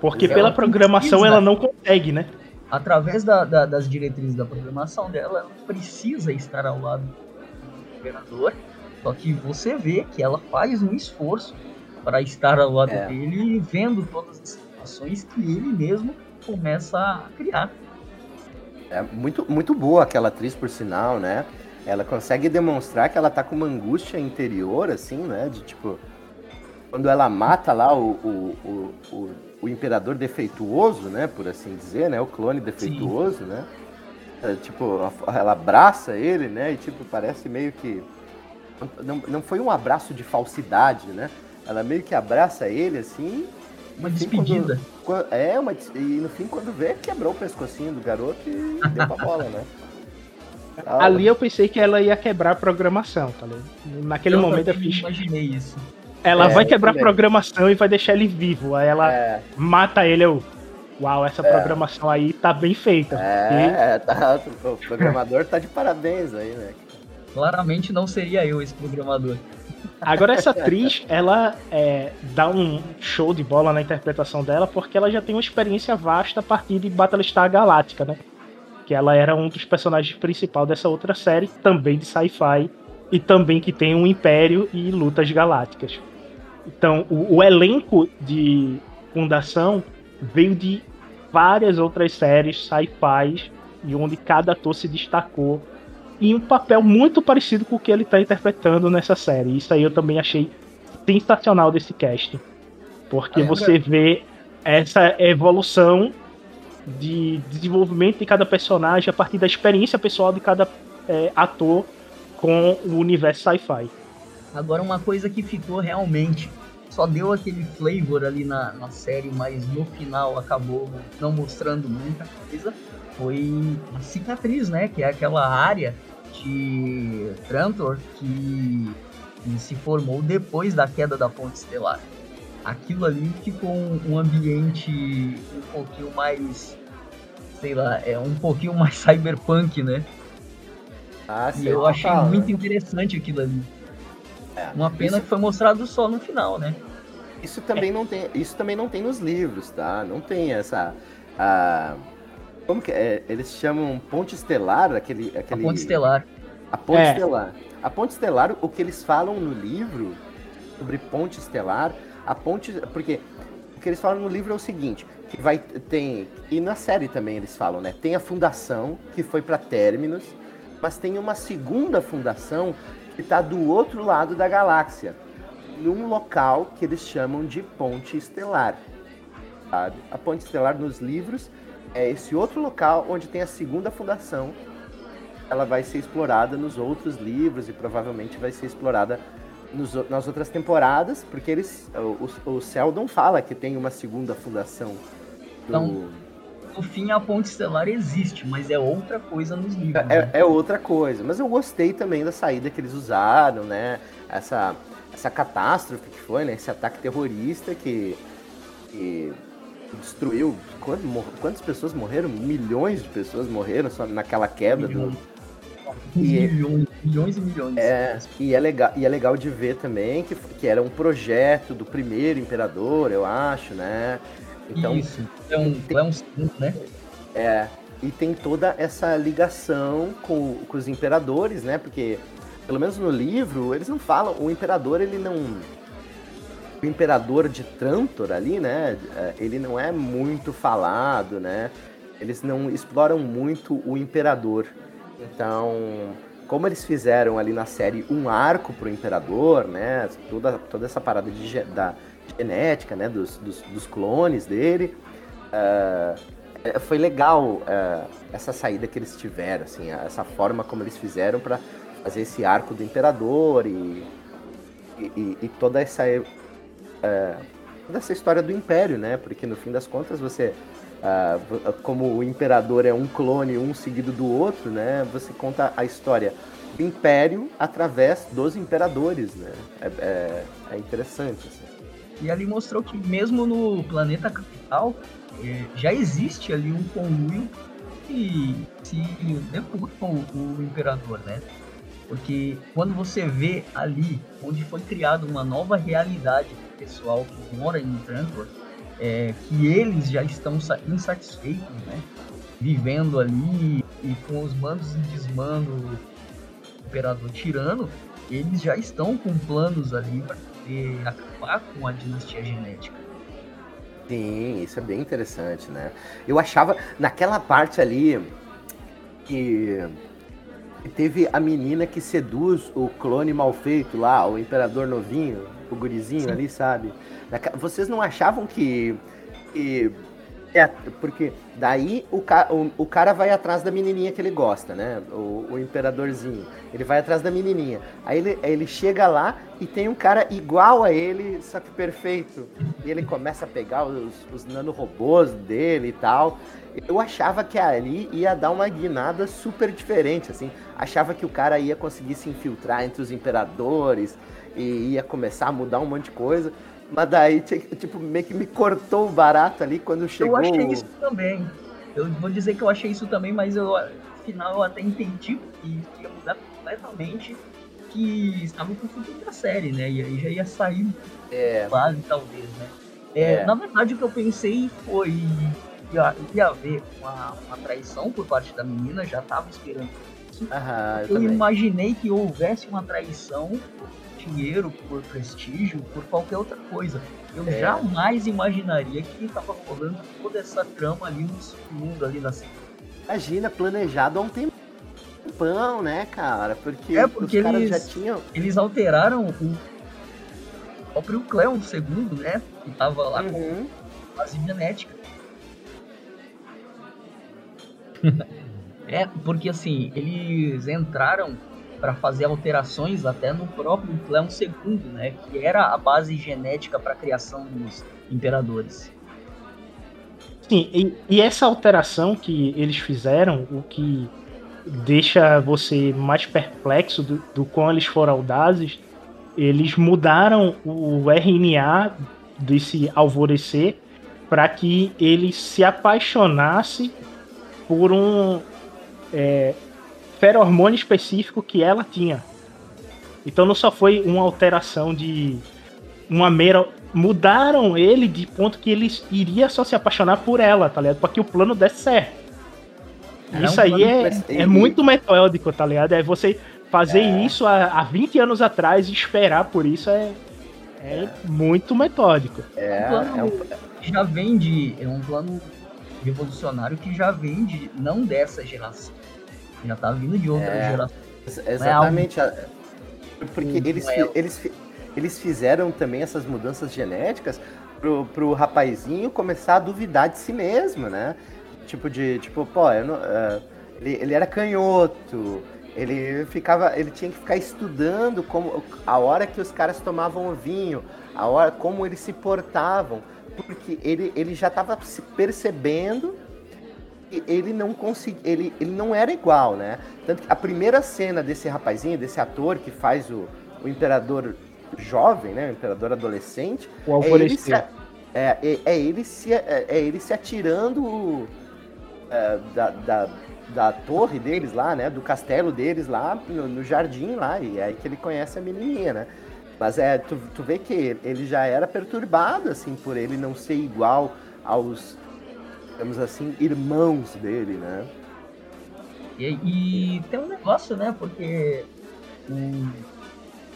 Porque ela pela programação precisa, ela não consegue, né? Através da, da, das diretrizes da programação dela, ela precisa estar ao lado do imperador. Só que você vê que ela faz um esforço para estar ao lado é. dele e vendo todas as situações que ele mesmo começa a criar. É muito, muito boa aquela atriz, por sinal, né? ela consegue demonstrar que ela tá com uma angústia interior, assim, né? De tipo, quando ela mata lá o, o, o, o, o imperador defeituoso, né? Por assim dizer, né? O clone defeituoso, Sim. né? É, tipo, ela abraça ele, né? E tipo, parece meio que. Não, não foi um abraço de falsidade, né? Ela meio que abraça ele assim. Uma despedida. Quando, quando, é, uma, e no fim, quando vê, quebrou o pescocinho do garoto e deu pra bola, né? Ah, Ali eu pensei que ela ia quebrar a programação, tá ligado? Naquele eu momento eu fiz. imaginei isso. Ela é, vai quebrar a programação e vai deixar ele vivo. Aí ela é. mata ele, eu. Uau, essa é. programação aí tá bem feita. É, porque... tá, o programador tá de parabéns aí, né? Claramente não seria eu esse programador. Agora essa atriz, ela é, dá um show de bola na interpretação dela, porque ela já tem uma experiência vasta a partir de Battlestar Galáctica, né? que ela era um dos personagens principais dessa outra série, também de sci-fi, e também que tem um império e lutas galácticas. Então, o, o elenco de Fundação veio de várias outras séries sci-fi, e onde cada ator se destacou em um papel muito parecido com o que ele está interpretando nessa série. Isso aí eu também achei sensacional desse cast. Porque você vê essa evolução de desenvolvimento de cada personagem a partir da experiência pessoal de cada é, ator com o universo sci-fi. Agora, uma coisa que ficou realmente. Só deu aquele flavor ali na, na série, mas no final acabou não mostrando muita coisa. Foi a cicatriz, né? Que é aquela área de Trantor que, que se formou depois da queda da ponte estelar aquilo ali ficou um, um, ambiente um pouquinho mais sei lá, é um pouquinho mais cyberpunk, né? Ah, e eu achei muito interessante aquilo ali. É, Uma pena isso... que foi mostrado só no final, né? Isso também, é. não tem, isso também não tem nos livros, tá? Não tem essa. A, como que é? Eles chamam Ponte Estelar, aquele. aquele a Ponte Estelar. A Ponte é. Estelar. A Ponte Estelar, o que eles falam no livro sobre Ponte Estelar, a ponte. Porque o que eles falam no livro é o seguinte: que vai. Tem. E na série também eles falam, né? Tem a fundação, que foi para Terminus, mas tem uma segunda fundação que está do outro lado da galáxia, num local que eles chamam de Ponte Estelar. A Ponte Estelar nos livros é esse outro local onde tem a segunda fundação. Ela vai ser explorada nos outros livros e provavelmente vai ser explorada nos, nas outras temporadas, porque eles o, o Seldon fala que tem uma segunda fundação. Do... Então, no fim, a ponte estelar existe, mas é outra coisa nos livros. É, né? é, outra coisa. Mas eu gostei também da saída que eles usaram, né? Essa, essa catástrofe que foi, né? Esse ataque terrorista que, que destruiu. Quantas, quantas pessoas morreram? Milhões de pessoas morreram só naquela queda do. E, milhões, milhões e milhões. É, e é, legal, e é legal de ver também que, que era um projeto do primeiro imperador, eu acho, né? Então, Isso, é um, tem, é um né? É, e tem toda essa ligação com, com os imperadores, né? Porque, pelo menos no livro, eles não falam, o imperador, ele não... O imperador de Trantor ali, né? É, ele não é muito falado, né? Eles não exploram muito o imperador. Então, como eles fizeram ali na série um arco pro imperador, né? Toda, toda essa parada de, da, genética, né, dos, dos, dos clones dele. Uh, foi legal uh, essa saída que eles tiveram, assim, essa forma como eles fizeram para fazer esse arco do imperador e, e, e toda essa uh, toda essa história do império, né? Porque no fim das contas você como o imperador é um clone um seguido do outro, né? Você conta a história do império através dos imperadores, né? É, é, é interessante. Assim. E ali mostrou que mesmo no planeta capital é, já existe ali um conluio que se depura com o imperador, né? Porque quando você vê ali onde foi criada uma nova realidade pessoal que mora em Trantor, é, que eles já estão insatisfeitos, né? Vivendo ali e com os mandos e desmando do imperador tirano, eles já estão com planos ali para poder acabar com a dinastia genética. Sim, isso é bem interessante, né? Eu achava, naquela parte ali, que teve a menina que seduz o clone mal feito lá, o imperador novinho, o gurizinho Sim. ali, sabe? Vocês não achavam que, que é, porque daí o, ca o, o, cara vai atrás da menininha que ele gosta, né? O, o, imperadorzinho. Ele vai atrás da menininha. Aí ele, ele chega lá e tem um cara igual a ele, só que perfeito. E ele começa a pegar os, os nanorobôs dele e tal. Eu achava que ali ia dar uma guinada super diferente, assim. Achava que o cara ia conseguir se infiltrar entre os imperadores e ia começar a mudar um monte de coisa. Mas daí, tipo, meio que me cortou o barato ali quando chegou. Eu achei isso também. Eu vou dizer que eu achei isso também, mas eu, no final eu até entendi que ia mudar completamente que estava com o futuro da série, né? E aí já ia sair é. quase, talvez, né? É, é. Na verdade, o que eu pensei foi ia, ia haver uma, uma traição por parte da menina, já estava esperando isso. Aham, eu, eu imaginei que houvesse uma traição dinheiro, por prestígio, por qualquer outra coisa. Eu é. jamais imaginaria que estava rolando toda essa trama ali no segundo, ali na Imagina, planejado há um tempão, né, cara? Porque, é porque os caras já tinham. Eles alteraram o próprio Cleon segundo, né? Que tava lá uhum. com base genética. é, porque assim, eles entraram para fazer alterações até no próprio Cleon II, né, que era a base genética para a criação dos imperadores. Sim, e, e, essa alteração que eles fizeram, o que deixa você mais perplexo do, do quão eles foram audazes, eles mudaram o RNA desse alvorecer para que ele se apaixonasse por um é, feromônio específico que ela tinha. Então não só foi uma alteração de uma mera. Mudaram ele de ponto que ele iria só se apaixonar por ela, tá ligado? Pra que o plano desse certo. Era isso um aí é, é muito metódico, tá ligado? É você fazer é. isso há, há 20 anos atrás e esperar por isso é, é, é. muito metódico. É, é um já vem de. É um plano revolucionário que já vem de. não dessa geração. Já tá vindo de outra é, geração. Exatamente. É algo... Porque eles, é eles, eles fizeram também essas mudanças genéticas pro, pro rapazinho começar a duvidar de si mesmo, né? Tipo de, tipo, pô, eu não, uh, ele, ele era canhoto, ele ficava, ele tinha que ficar estudando como a hora que os caras tomavam o vinho, a hora como eles se portavam, porque ele, ele já estava se percebendo ele não conseguia, ele, ele não era igual, né? Tanto que a primeira cena desse rapazinho, desse ator que faz o, o imperador jovem, né? O imperador adolescente, o é ele, se, é, é, é, ele se, é, é ele se atirando é, da, da, da, torre deles lá, né? Do castelo deles lá, no, no, jardim lá, e é aí que ele conhece a menininha, né? Mas é, tu, tu vê que ele já era perturbado, assim, por ele não ser igual aos, digamos assim, irmãos dele, né? E, e tem um negócio, né? Porque um,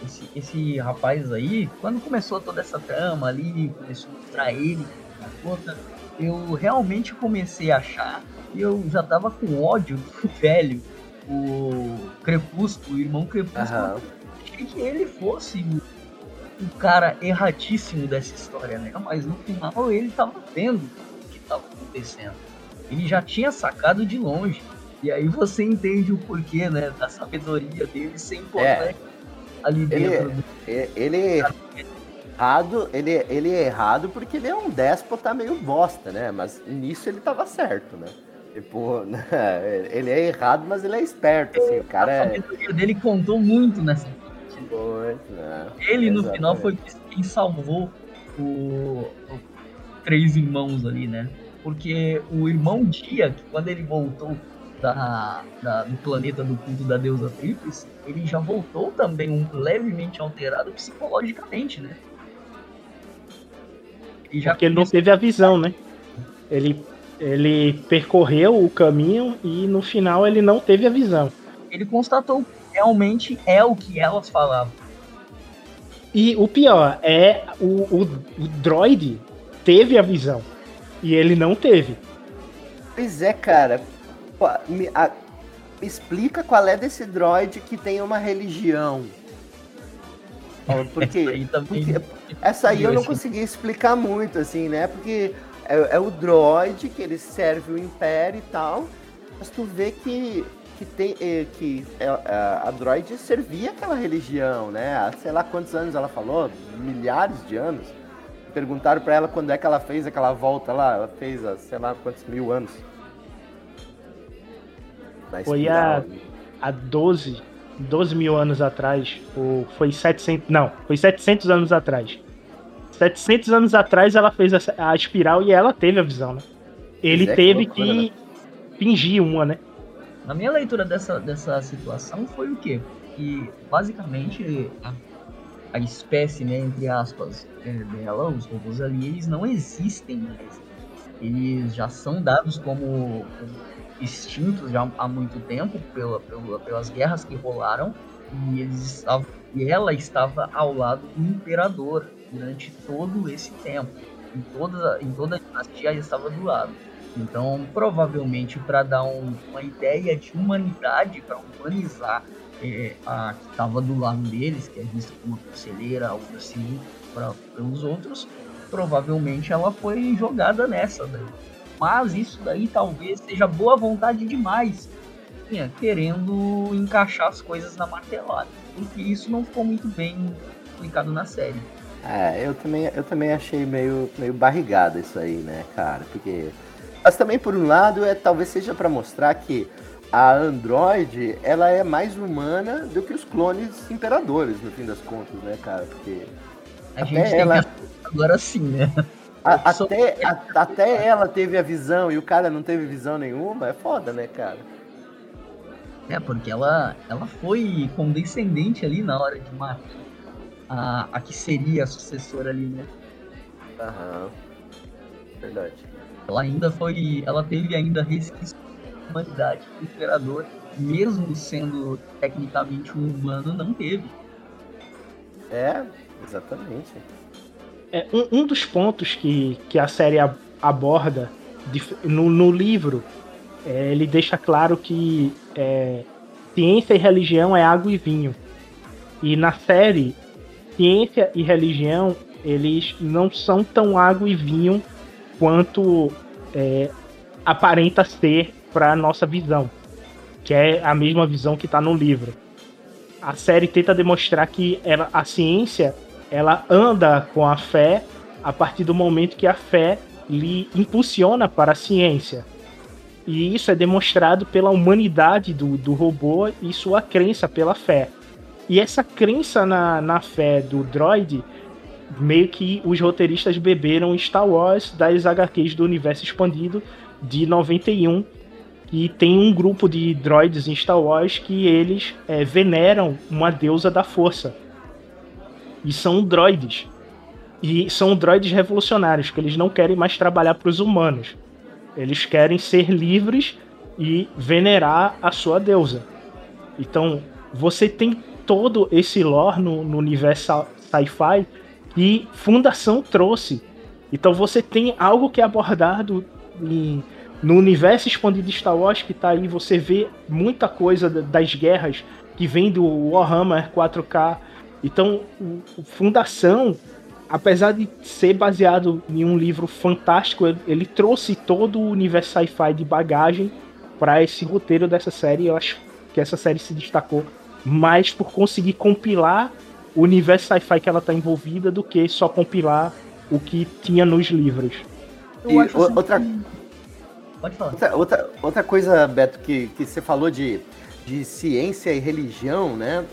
esse, esse rapaz aí, quando começou toda essa trama ali, começou a mostrar ele na conta, eu realmente comecei a achar e eu já tava com ódio do velho, o Crepúsculo, o irmão Crepúsculo. Que ele fosse o, cara erradíssimo dessa história, né? Mas no final ele tava vendo acontecendo. Ele já tinha sacado de longe. E aí você entende o porquê, né? Da sabedoria dele ser importante é. ali dentro. Ele, do... ele é errado, ele, ele é errado porque ele é um déspota meio bosta, né? Mas nisso ele tava certo, né? Tipo, né? ele é errado, mas ele é esperto, assim, o cara a é... dele contou muito nessa muito, né? Ele, no Exatamente. final, foi quem salvou o, o, três irmãos ali, né? Porque o irmão Dia, que quando ele voltou da, da, do planeta do culto da deusa Tríplice, ele já voltou também um, levemente alterado psicologicamente, né? Ele já Porque ele não teve a visão, né? Ele ele percorreu o caminho e no final ele não teve a visão. Ele constatou que realmente é o que elas falavam. E o pior é o, o, o droid teve a visão e ele não teve. Pois é, cara. Me, a, me explica qual é desse droid que tem uma religião. Porque, porque essa aí eu não consegui explicar muito, assim, né? Porque é, é, o droid que ele serve o império e tal, mas tu vê que que tem é, que é, a, a droid servia aquela religião, né? Há sei lá quantos anos ela falou, milhares de anos. Perguntaram para ela quando é que ela fez aquela volta lá. Ela fez há sei lá quantos mil anos. Foi há, há 12, 12 mil anos atrás, ou foi 700, não, foi 700 anos atrás. 700 anos atrás ela fez a, a espiral e ela teve a visão, né? Ele é teve que, loucura, que né? fingir uma, né? Na minha leitura dessa, dessa situação foi o quê? Que basicamente a, a espécie, né, entre aspas, é, dela, os robôs ali, eles não existem mais. Eles já são dados como, extintos já há muito tempo pela, pela, pelas guerras que rolaram e eles estavam, e ela estava ao lado do imperador durante todo esse tempo. Em toda, em toda a dinastia ela estava do lado. Então, provavelmente, para dar um, uma ideia de humanidade, para humanizar é, a que estava do lado deles, que é vista como conselheira, algo assim, para os outros, provavelmente ela foi jogada nessa daí. Mas isso daí talvez seja boa vontade demais, querendo encaixar as coisas na martelada, porque isso não ficou muito bem explicado na série. É, eu também, eu também achei meio, meio barrigado isso aí, né, cara? Porque. Mas também, por um lado, é talvez seja para mostrar que a Android ela é mais humana do que os clones imperadores, no fim das contas, né, cara? Porque. A gente ela... tem que agora sim, né? A, até, a, até ela teve a visão e o cara não teve visão nenhuma, é foda, né, cara? É, porque ela, ela foi condescendente ali na hora de matar a, a que seria a sucessora ali, né? Aham. Verdade. Ela ainda foi. Ela teve ainda resquício humanidade que o imperador, mesmo sendo tecnicamente um humano, não teve. É, exatamente. É, um, um dos pontos que, que a série aborda de, no, no livro é, ele deixa claro que é, ciência e religião é água e vinho. E na série, ciência e religião eles não são tão água e vinho quanto é, aparenta ser para nossa visão, que é a mesma visão que está no livro. A série tenta demonstrar que ela, a ciência ela anda com a fé a partir do momento que a fé lhe impulsiona para a ciência. E isso é demonstrado pela humanidade do, do robô e sua crença pela fé. E essa crença na, na fé do droid, meio que os roteiristas beberam Star Wars das HQs do universo expandido de 91. E tem um grupo de droids em Star Wars que eles é, veneram uma deusa da força. E são droids. E são droids revolucionários, que eles não querem mais trabalhar para os humanos. Eles querem ser livres e venerar a sua deusa. Então, você tem todo esse lore no, no universo sci-fi que Fundação trouxe. Então, você tem algo que é abordado em, no universo expandido de Star Wars que está aí. Você vê muita coisa das guerras que vem do Warhammer 4K. Então, o, o Fundação apesar de ser baseado em um livro fantástico, ele, ele trouxe todo o universo sci-fi de bagagem para esse roteiro dessa série. Eu acho que essa série se destacou mais por conseguir compilar o universo sci-fi que ela está envolvida do que só compilar o que tinha nos livros. E assim outra... Pode falar. Outra, outra, outra coisa, Beto, que, que você falou de, de ciência e religião, né?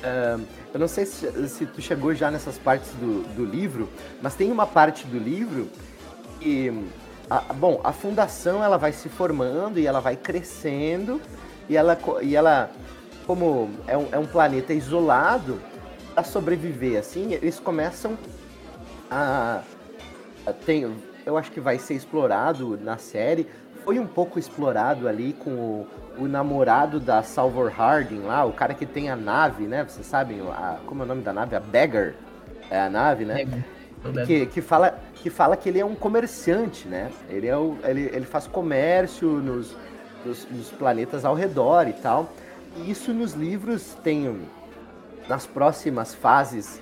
Uh, eu não sei se, se tu chegou já nessas partes do, do livro, mas tem uma parte do livro que, a, bom, a fundação ela vai se formando e ela vai crescendo e ela, e ela como é um, é um planeta isolado, para sobreviver assim, eles começam a, a tem, eu acho que vai ser explorado na série, foi um pouco explorado ali com o, o namorado da Salvor Harding lá, o cara que tem a nave, né? Vocês sabem a, como é o nome da nave? A Beggar é a nave, né? Que, que, fala, que fala que ele é um comerciante, né? Ele, é o, ele, ele faz comércio nos, nos, nos planetas ao redor e tal. E isso nos livros tem, nas próximas fases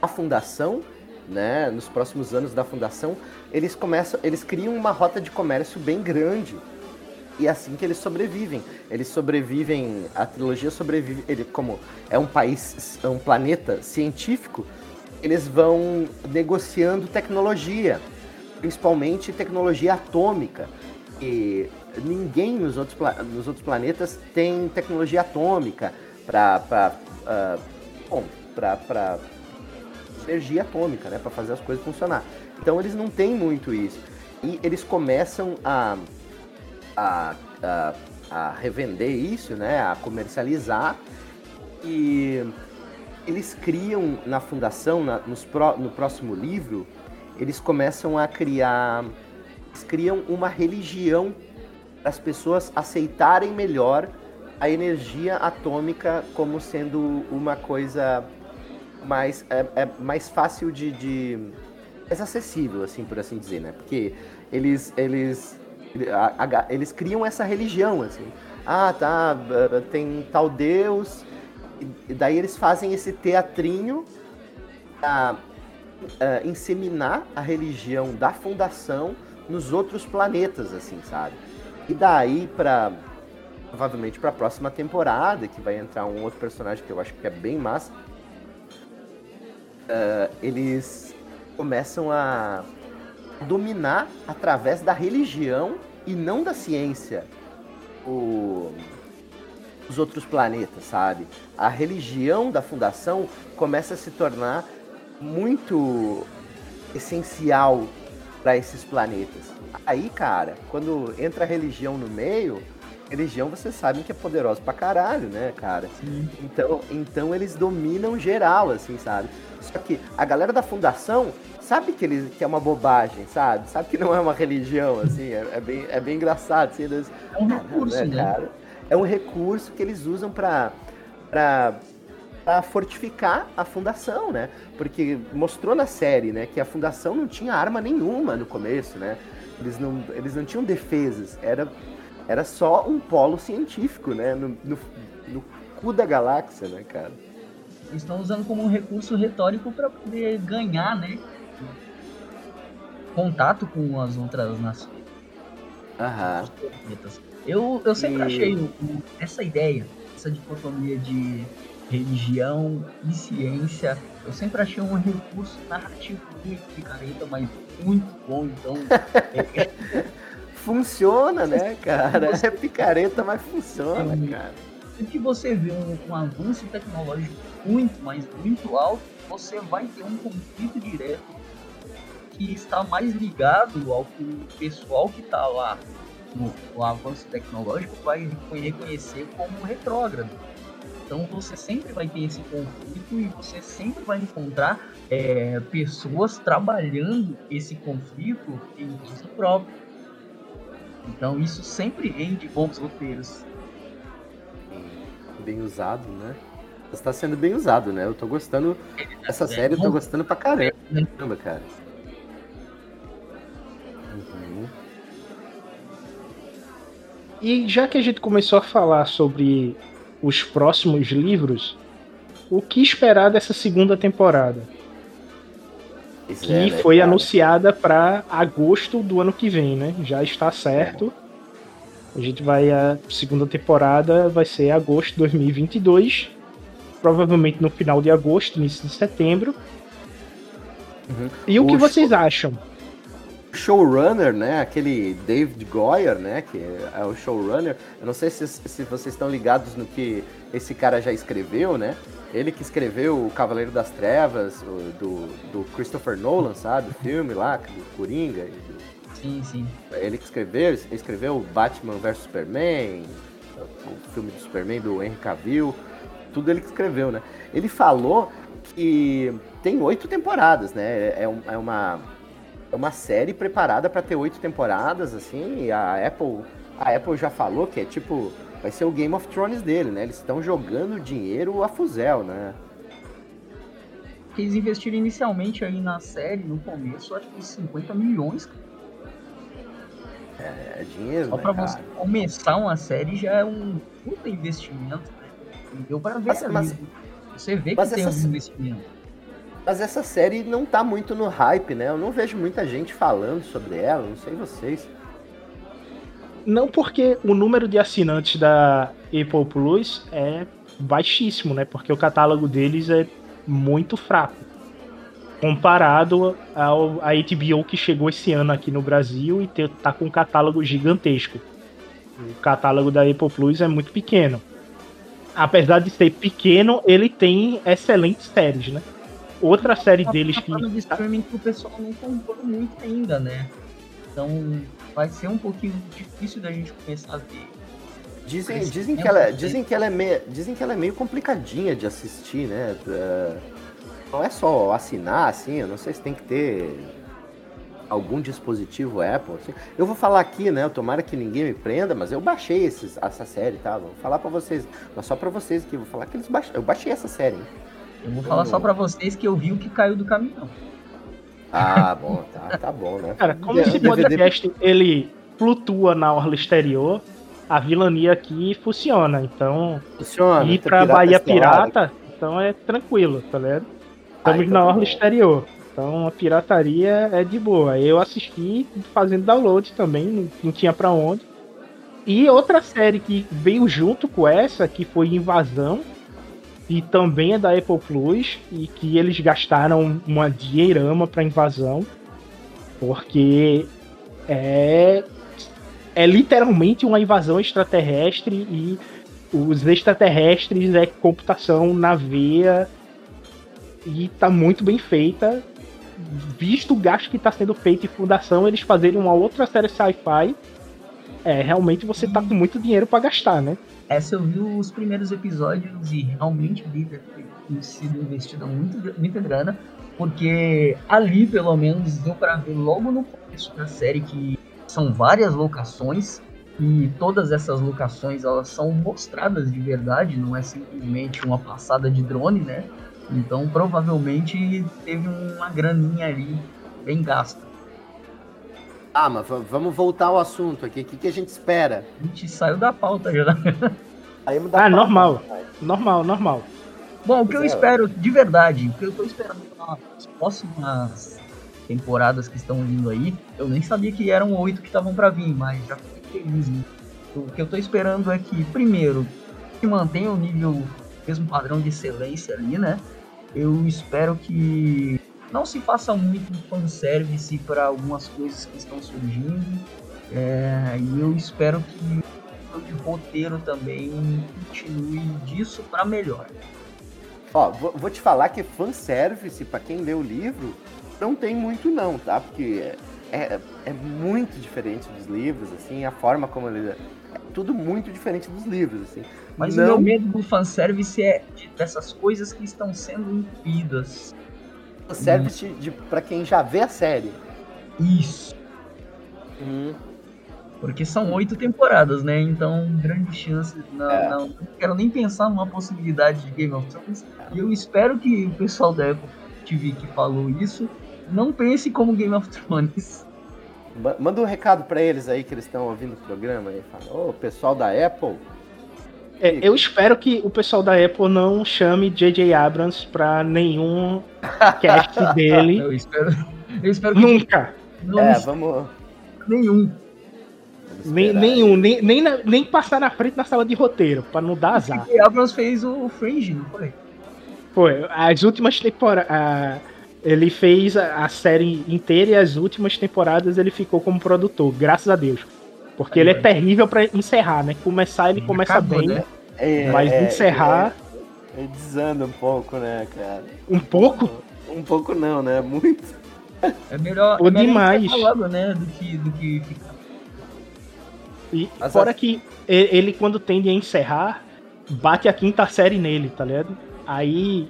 da fundação, né? Nos próximos anos da fundação, eles começam, eles criam uma rota de comércio bem grande e é assim que eles sobrevivem. Eles sobrevivem, a trilogia sobrevive, ele como é um país, é um planeta científico, eles vão negociando tecnologia, principalmente tecnologia atômica. E ninguém nos outros, nos outros planetas tem tecnologia atômica para uh, bom, para energia atômica, né, para fazer as coisas funcionar. Então eles não têm muito isso. E eles começam a a, a, a revender isso, né, a comercializar. E eles criam na fundação, na, nos pro, no próximo livro, eles começam a criar. Criam uma religião para as pessoas aceitarem melhor a energia atômica como sendo uma coisa mais, é, é mais fácil de, de. mais acessível, assim, por assim dizer, né? Porque eles, eles eles criam essa religião, assim. Ah, tá, tem tal Deus. E daí eles fazem esse teatrinho para uh, inseminar a religião da fundação nos outros planetas, assim, sabe? E daí para provavelmente para a próxima temporada, que vai entrar um outro personagem que eu acho que é bem massa, uh, eles começam a dominar através da religião e não da ciência o, os outros planetas, sabe? A religião da fundação começa a se tornar muito essencial para esses planetas. Aí, cara, quando entra a religião no meio, religião vocês sabem que é poderosa pra caralho, né, cara? Sim. Então, então eles dominam geral, assim, sabe? Só que a galera da fundação sabe que, eles, que é uma bobagem, sabe? Sabe que não é uma religião, assim, é, é bem, é bem engraçado. Assim, eles, é um recurso, né, né? Cara? É um recurso que eles usam pra, pra fortificar a fundação, né? Porque mostrou na série, né, que a fundação não tinha arma nenhuma no começo, né? Eles não, eles não tinham defesas, era, era só um polo científico, né? No, no, no cu da galáxia, né, cara? Eles estão usando como um recurso retórico para poder ganhar, né? Contato com as outras nações. Aham. Eu, eu sempre e... achei essa ideia, essa dicotomia de religião e ciência, eu sempre achei um recurso narrativo muito picareta, mas muito bom, então. é... funciona, né, cara? É picareta, mas funciona, é, cara. Se que você vê um, um, avanço tecnológico muito, mas muito alto, você vai ter um conflito direto que está mais ligado ao que o pessoal que está lá no, no avanço tecnológico vai reconhecer como retrógrado. Então você sempre vai ter esse conflito e você sempre vai encontrar é, pessoas trabalhando esse conflito em uso próprio. Então isso sempre rende bons roteiros. Bem usado, né? Está sendo bem usado, né? Eu tô gostando. Essa série eu tô gostando pra caramba, cara. Uhum. E já que a gente começou a falar sobre os próximos livros, o que esperar dessa segunda temporada? que é, né, foi cara? anunciada para agosto do ano que vem, né? Já está certo. É. A gente vai a segunda temporada vai ser agosto de 2022, provavelmente no final de agosto, início de setembro. Uhum. E o, o que vocês acham? showrunner, né? Aquele David Goyer, né? Que é o showrunner. Eu não sei se, se vocês estão ligados no que esse cara já escreveu, né? Ele que escreveu o Cavaleiro das Trevas, o, do, do Christopher Nolan, sabe? O filme lá, do Coringa. Do... Sim, sim. Ele que escreveu, escreveu Batman vs Superman, o filme do Superman do Henry Cavill. Tudo ele que escreveu, né? Ele falou que tem oito temporadas, né? É, é uma é uma série preparada para ter oito temporadas, assim, a Apple, a Apple já falou que é tipo, vai ser o Game of Thrones dele, né? Eles estão jogando dinheiro a fuzel, né? Eles investiram inicialmente aí na série, no começo, acho que 50 milhões. É, é dinheiro, Só né, pra você começar uma série já é um puta investimento, né? Deu pra ver mas, mas, Você vê que tem um investimento. Mas essa série não tá muito no hype, né? Eu não vejo muita gente falando sobre ela, não sei vocês. Não porque o número de assinantes da Apple Plus é baixíssimo, né? Porque o catálogo deles é muito fraco. Comparado ao a HBO que chegou esse ano aqui no Brasil e tá com um catálogo gigantesco. O catálogo da Apple Plus é muito pequeno. Apesar de ser pequeno, ele tem excelentes séries, né? outra série deles que. de streaming que o pessoal não comprou muito ainda, né? Então vai ser um pouquinho difícil da gente começar a ver. Dizem, dizem, que ela, dizem, que ela é meio, dizem que ela é meio complicadinha de assistir, né? Uh, não é só assinar, assim, eu não sei se tem que ter algum dispositivo Apple. Assim. Eu vou falar aqui, né? Tomara que ninguém me prenda, mas eu baixei esses, essa série, tá? Vou falar para vocês, mas só para vocês aqui, vou falar que eles baix... eu baixei essa série. Hein? Eu vou falar só para vocês que eu vi o que caiu do caminhão. Ah, bom, tá, tá bom, né? Cara, como esse podcast ele flutua na orla exterior, a vilania aqui funciona. Então, funciona, ir pra Bahia Pirata, então é tranquilo, tá ligado? Estamos ah, então na orla bom. exterior. Então a pirataria é de boa. Eu assisti fazendo download também, não, não tinha para onde. E outra série que veio junto com essa, que foi Invasão, e também é da Apple Plus e que eles gastaram uma dinheirama para invasão porque é é literalmente uma invasão extraterrestre e os extraterrestres é computação na veia e tá muito bem feita visto o gasto que está sendo feito em fundação eles fazerem uma outra série sci-fi é realmente você tá com muito dinheiro para gastar, né? Essa eu vi os primeiros episódios e realmente vi ter sido investida muito, muita grana, porque ali, pelo menos, deu para ver logo no começo da série que são várias locações e todas essas locações elas são mostradas de verdade, não é simplesmente uma passada de drone, né? Então provavelmente teve uma graninha ali bem gasta. Ah, mas vamos voltar ao assunto aqui. O que, que a gente espera? A gente saiu da pauta já. Aí ah, pauta, normal. Normal, normal. Bom, o que eu é, espero, de verdade, o que eu tô esperando nas próximas temporadas que estão vindo aí, eu nem sabia que eram oito que estavam para vir, mas já fiquei feliz. Né? O que eu tô esperando é que, primeiro, que mantenha o nível, mesmo padrão de excelência ali, né? Eu espero que não se faça muito fanservice para algumas coisas que estão surgindo. É, e eu espero que o roteiro também continue disso para melhor. Ó, vou, vou, te falar que fanservice, para quem lê o livro, não tem muito não, tá? Porque é, é, é, muito diferente dos livros, assim, a forma como ele... Tudo muito diferente dos livros, assim. Mas não... o meu medo do fanservice é de, dessas coisas que estão sendo incluídas Fanservice hum. de, pra quem já vê a série. Isso. Hum. Porque são oito temporadas, né? Então, grande chance. Não, é. não, não quero nem pensar numa possibilidade de Game of Thrones. E eu espero que o pessoal da Apple TV que falou isso não pense como Game of Thrones. Manda um recado para eles aí que eles estão ouvindo o programa aí. Fala, ô, oh, pessoal da Apple, é, eu espero que o pessoal da Apple não chame J.J. Abrams pra nenhum cast dele. Eu espero, eu espero que Nunca. Não é, vamos. Nenhum. Nem, nenhum, nem, nem, na, nem passar na frente na sala de roteiro, pra não dar azar. J.J. Abrams fez o Fringe, não foi? Foi. As últimas temporadas. Ele fez a, série inteira e as últimas temporadas ele ficou como produtor, graças a Deus. Porque ele é terrível para encerrar, né? Começar ele começa Acabou, bem, né? é, mas é, encerrar. É, ele desanda um pouco, né, cara? Um pouco? Um pouco não, né? Muito. É melhor, Ou é melhor demais. logo, né? Do que, do que ficar. E mas fora a... que ele, quando tende a encerrar, bate a quinta série nele, tá ligado? Aí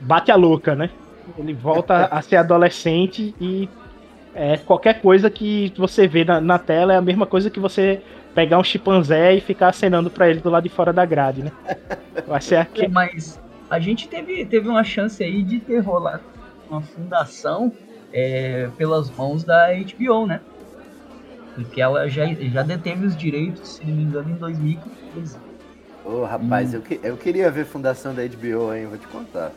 bate a louca, né? Ele volta a ser adolescente e é, qualquer coisa que você vê na, na, tela é a mesma coisa que você pegar um chimpanzé e ficar acenando para ele do lado de fora da grade, né? Vai ser aqui. É, mas a gente teve, teve uma chance aí de ter rolado uma fundação é, pelas mãos da HBO, né? Porque ela já, já deteve os direitos, se não me engano, em 2015. Ô, oh, rapaz, hum. eu, que, eu queria ver fundação da HBO, hein? Vou te contar.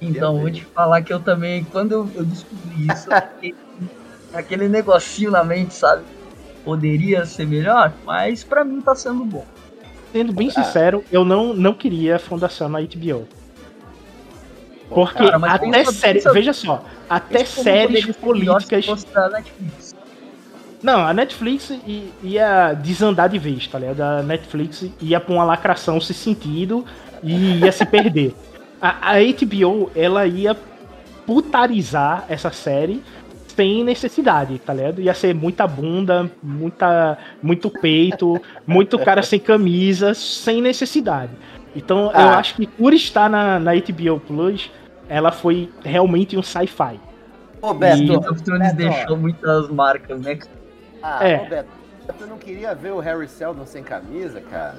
Então, vou te falar que eu também, quando eu, eu descobri isso, fiquei aquele negocinho na mente, sabe? Poderia ser melhor, mas para mim tá sendo bom. Sendo bem ah. sincero, eu não, não queria a fundação na HBO. Porque Cara, até séries, veja só, até séries políticas. Não, a Netflix ia desandar de vez, tá ligado? A Netflix ia pra uma lacração sem sentido e ia se perder. A, a HBO, ela ia putarizar essa série sem necessidade, tá ligado? Ia ser muita bunda, muita, muito peito, muito cara sem camisa, sem necessidade. Então ah. eu acho que por estar na, na HBO Plus, ela foi realmente um sci-fi. Ô, Beto, e... of Thrones deixou muitas marcas, né? Ah, é. ô, Beto, tu não queria ver o Harry Seldon sem camisa, cara?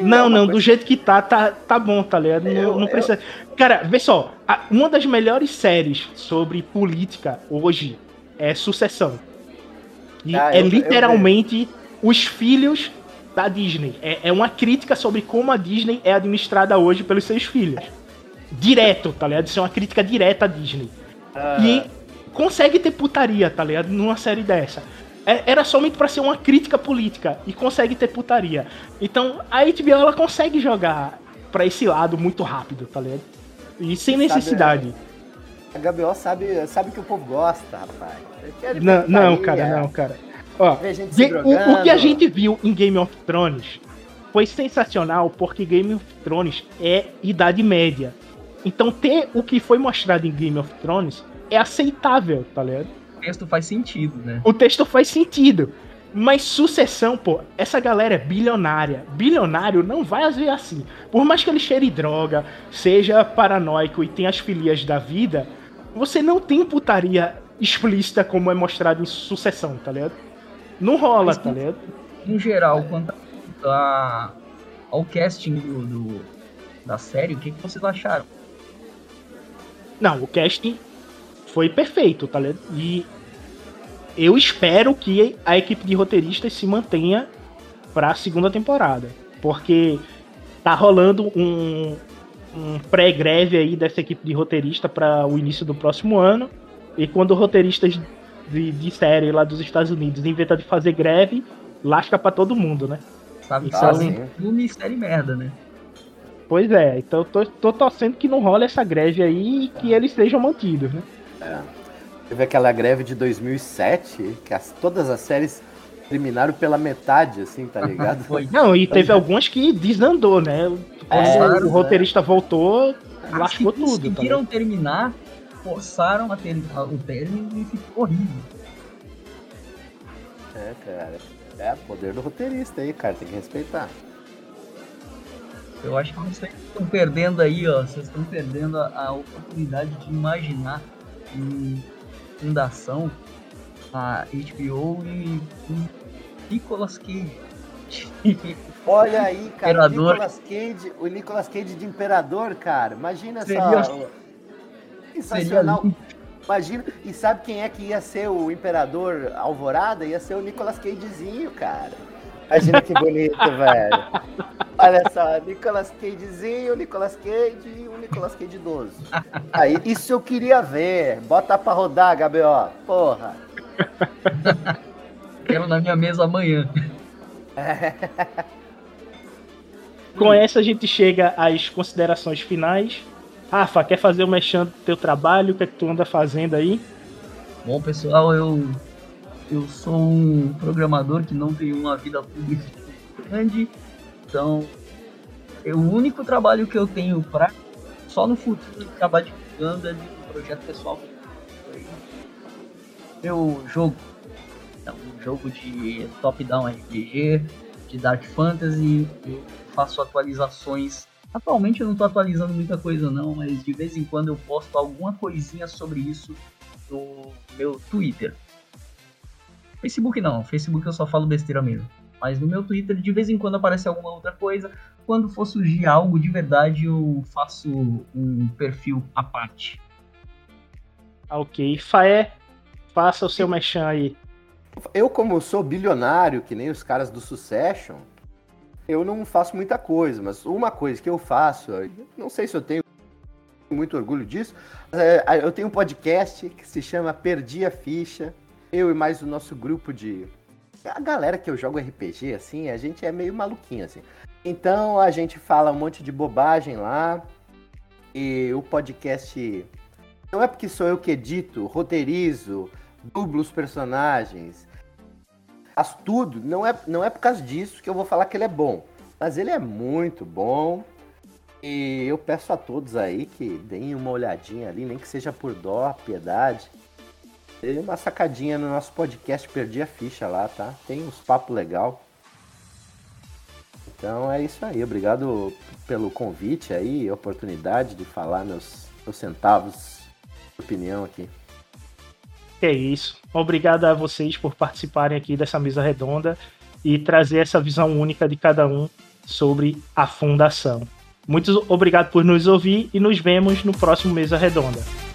Não, é não, do jeito que tá, tá, tá bom, tá ligado? Eu, não, não precisa. Eu... Cara, vê só, uma das melhores séries sobre política hoje é Sucessão. E ah, é eu, literalmente os filhos da Disney. É, é uma crítica sobre como a Disney é administrada hoje pelos seus filhos. Direto, tá ligado? Isso é uma crítica direta à Disney. Ah. E consegue ter putaria, tá ligado? Numa série dessa. É, era somente para ser uma crítica política e consegue ter putaria. Então a HBO ela consegue jogar para esse lado muito rápido, tá ligado? E sem necessidade. a HBO sabe, sabe que o povo gosta, rapaz. Não, não, cara, não, cara. Ó, o, o que a gente viu em Game of Thrones foi sensacional porque Game of Thrones é idade média. Então ter o que foi mostrado em Game of Thrones é aceitável, tá ligado? Texto faz sentido, né? O texto faz sentido. Mas sucessão, pô, essa galera é bilionária. Bilionário não vai agir assim. Por mais que ele cheire droga, seja paranoico e tenha as filias da vida, você não tem putaria explícita como é mostrado em sucessão, tá ligado? Não rola, Mas, tá ligado? Em geral, quanto a, ao casting do, do da série, o que, que vocês acharam? Não, o casting foi perfeito, tá ligado? E eu espero que a equipe de roteiristas se mantenha para a segunda temporada, porque tá rolando um, um pré-greve aí dessa equipe de roteirista para o início do próximo ano. E quando roteiristas de, de série lá dos Estados Unidos inventam de fazer greve, lasca para todo mundo, né? Sabe que então, é filme série merda, né? Pois é, então eu tô, tô torcendo que não rola essa greve aí e que eles sejam mantidos, né? É. Teve aquela greve de 2007, que as, todas as séries terminaram pela metade, assim, tá ligado? Foi. Não, e teve algumas que desandou, né? É, Quando é, o roteirista voltou, As lascou que tudo. Tá conseguiram tá terminar, forçaram a ter, o término e ficou horrível. É, cara. É poder do roteirista aí, cara, tem que respeitar. Eu acho que vocês estão perdendo aí, ó. Vocês estão perdendo a, a oportunidade de imaginar em fundação a HBO e Nicolas Cage. Olha aí, cara, o Nicolas Cage, o Nicolas Cage de Imperador, cara. Imagina Seria... só. Sensacional. Seria... Imagina, e sabe quem é que ia ser o Imperador Alvorada? Ia ser o Nicolas Cagezinho, cara. Imagina que bonito, velho. Olha só, Nicolas Cagezinho, Nicolas Cage e um Nicolas Cage idoso. Aí, isso eu queria ver. Bota pra rodar, Gabriel. Porra. Quero na minha mesa amanhã. Com essa a gente chega às considerações finais. Rafa, quer fazer o mexendo do teu trabalho? O que é que tu anda fazendo aí? Bom, pessoal, eu eu sou um programador que não tem uma vida pública grande, então eu, o único trabalho que eu tenho para só no futuro acabar divulgando é de um projeto pessoal. Meu jogo é um jogo de top-down RPG, de Dark Fantasy, eu faço atualizações. Atualmente eu não estou atualizando muita coisa não, mas de vez em quando eu posto alguma coisinha sobre isso no meu Twitter. Facebook não, Facebook eu só falo besteira mesmo. Mas no meu Twitter de vez em quando aparece alguma outra coisa. Quando for surgir algo de verdade, eu faço um perfil à parte. Ok. Faé, faça o seu mechan aí. Eu, como sou bilionário, que nem os caras do Succession, eu não faço muita coisa, mas uma coisa que eu faço, não sei se eu tenho muito orgulho disso, é, eu tenho um podcast que se chama Perdi a Ficha eu e mais o nosso grupo de. A galera que eu jogo RPG, assim, a gente é meio maluquinho, assim. Então a gente fala um monte de bobagem lá. E o podcast. Não é porque sou eu que edito, roteirizo, dublo os personagens. Faço tudo. Não é, não é por causa disso que eu vou falar que ele é bom. Mas ele é muito bom. E eu peço a todos aí que deem uma olhadinha ali, nem que seja por dó, piedade. Dei uma sacadinha no nosso podcast, perdi a ficha lá, tá? Tem uns papos legal. Então é isso aí. Obrigado pelo convite aí, oportunidade de falar meus, meus centavos de opinião aqui. É isso. Obrigado a vocês por participarem aqui dessa mesa redonda e trazer essa visão única de cada um sobre a fundação. Muito obrigado por nos ouvir e nos vemos no próximo Mesa Redonda.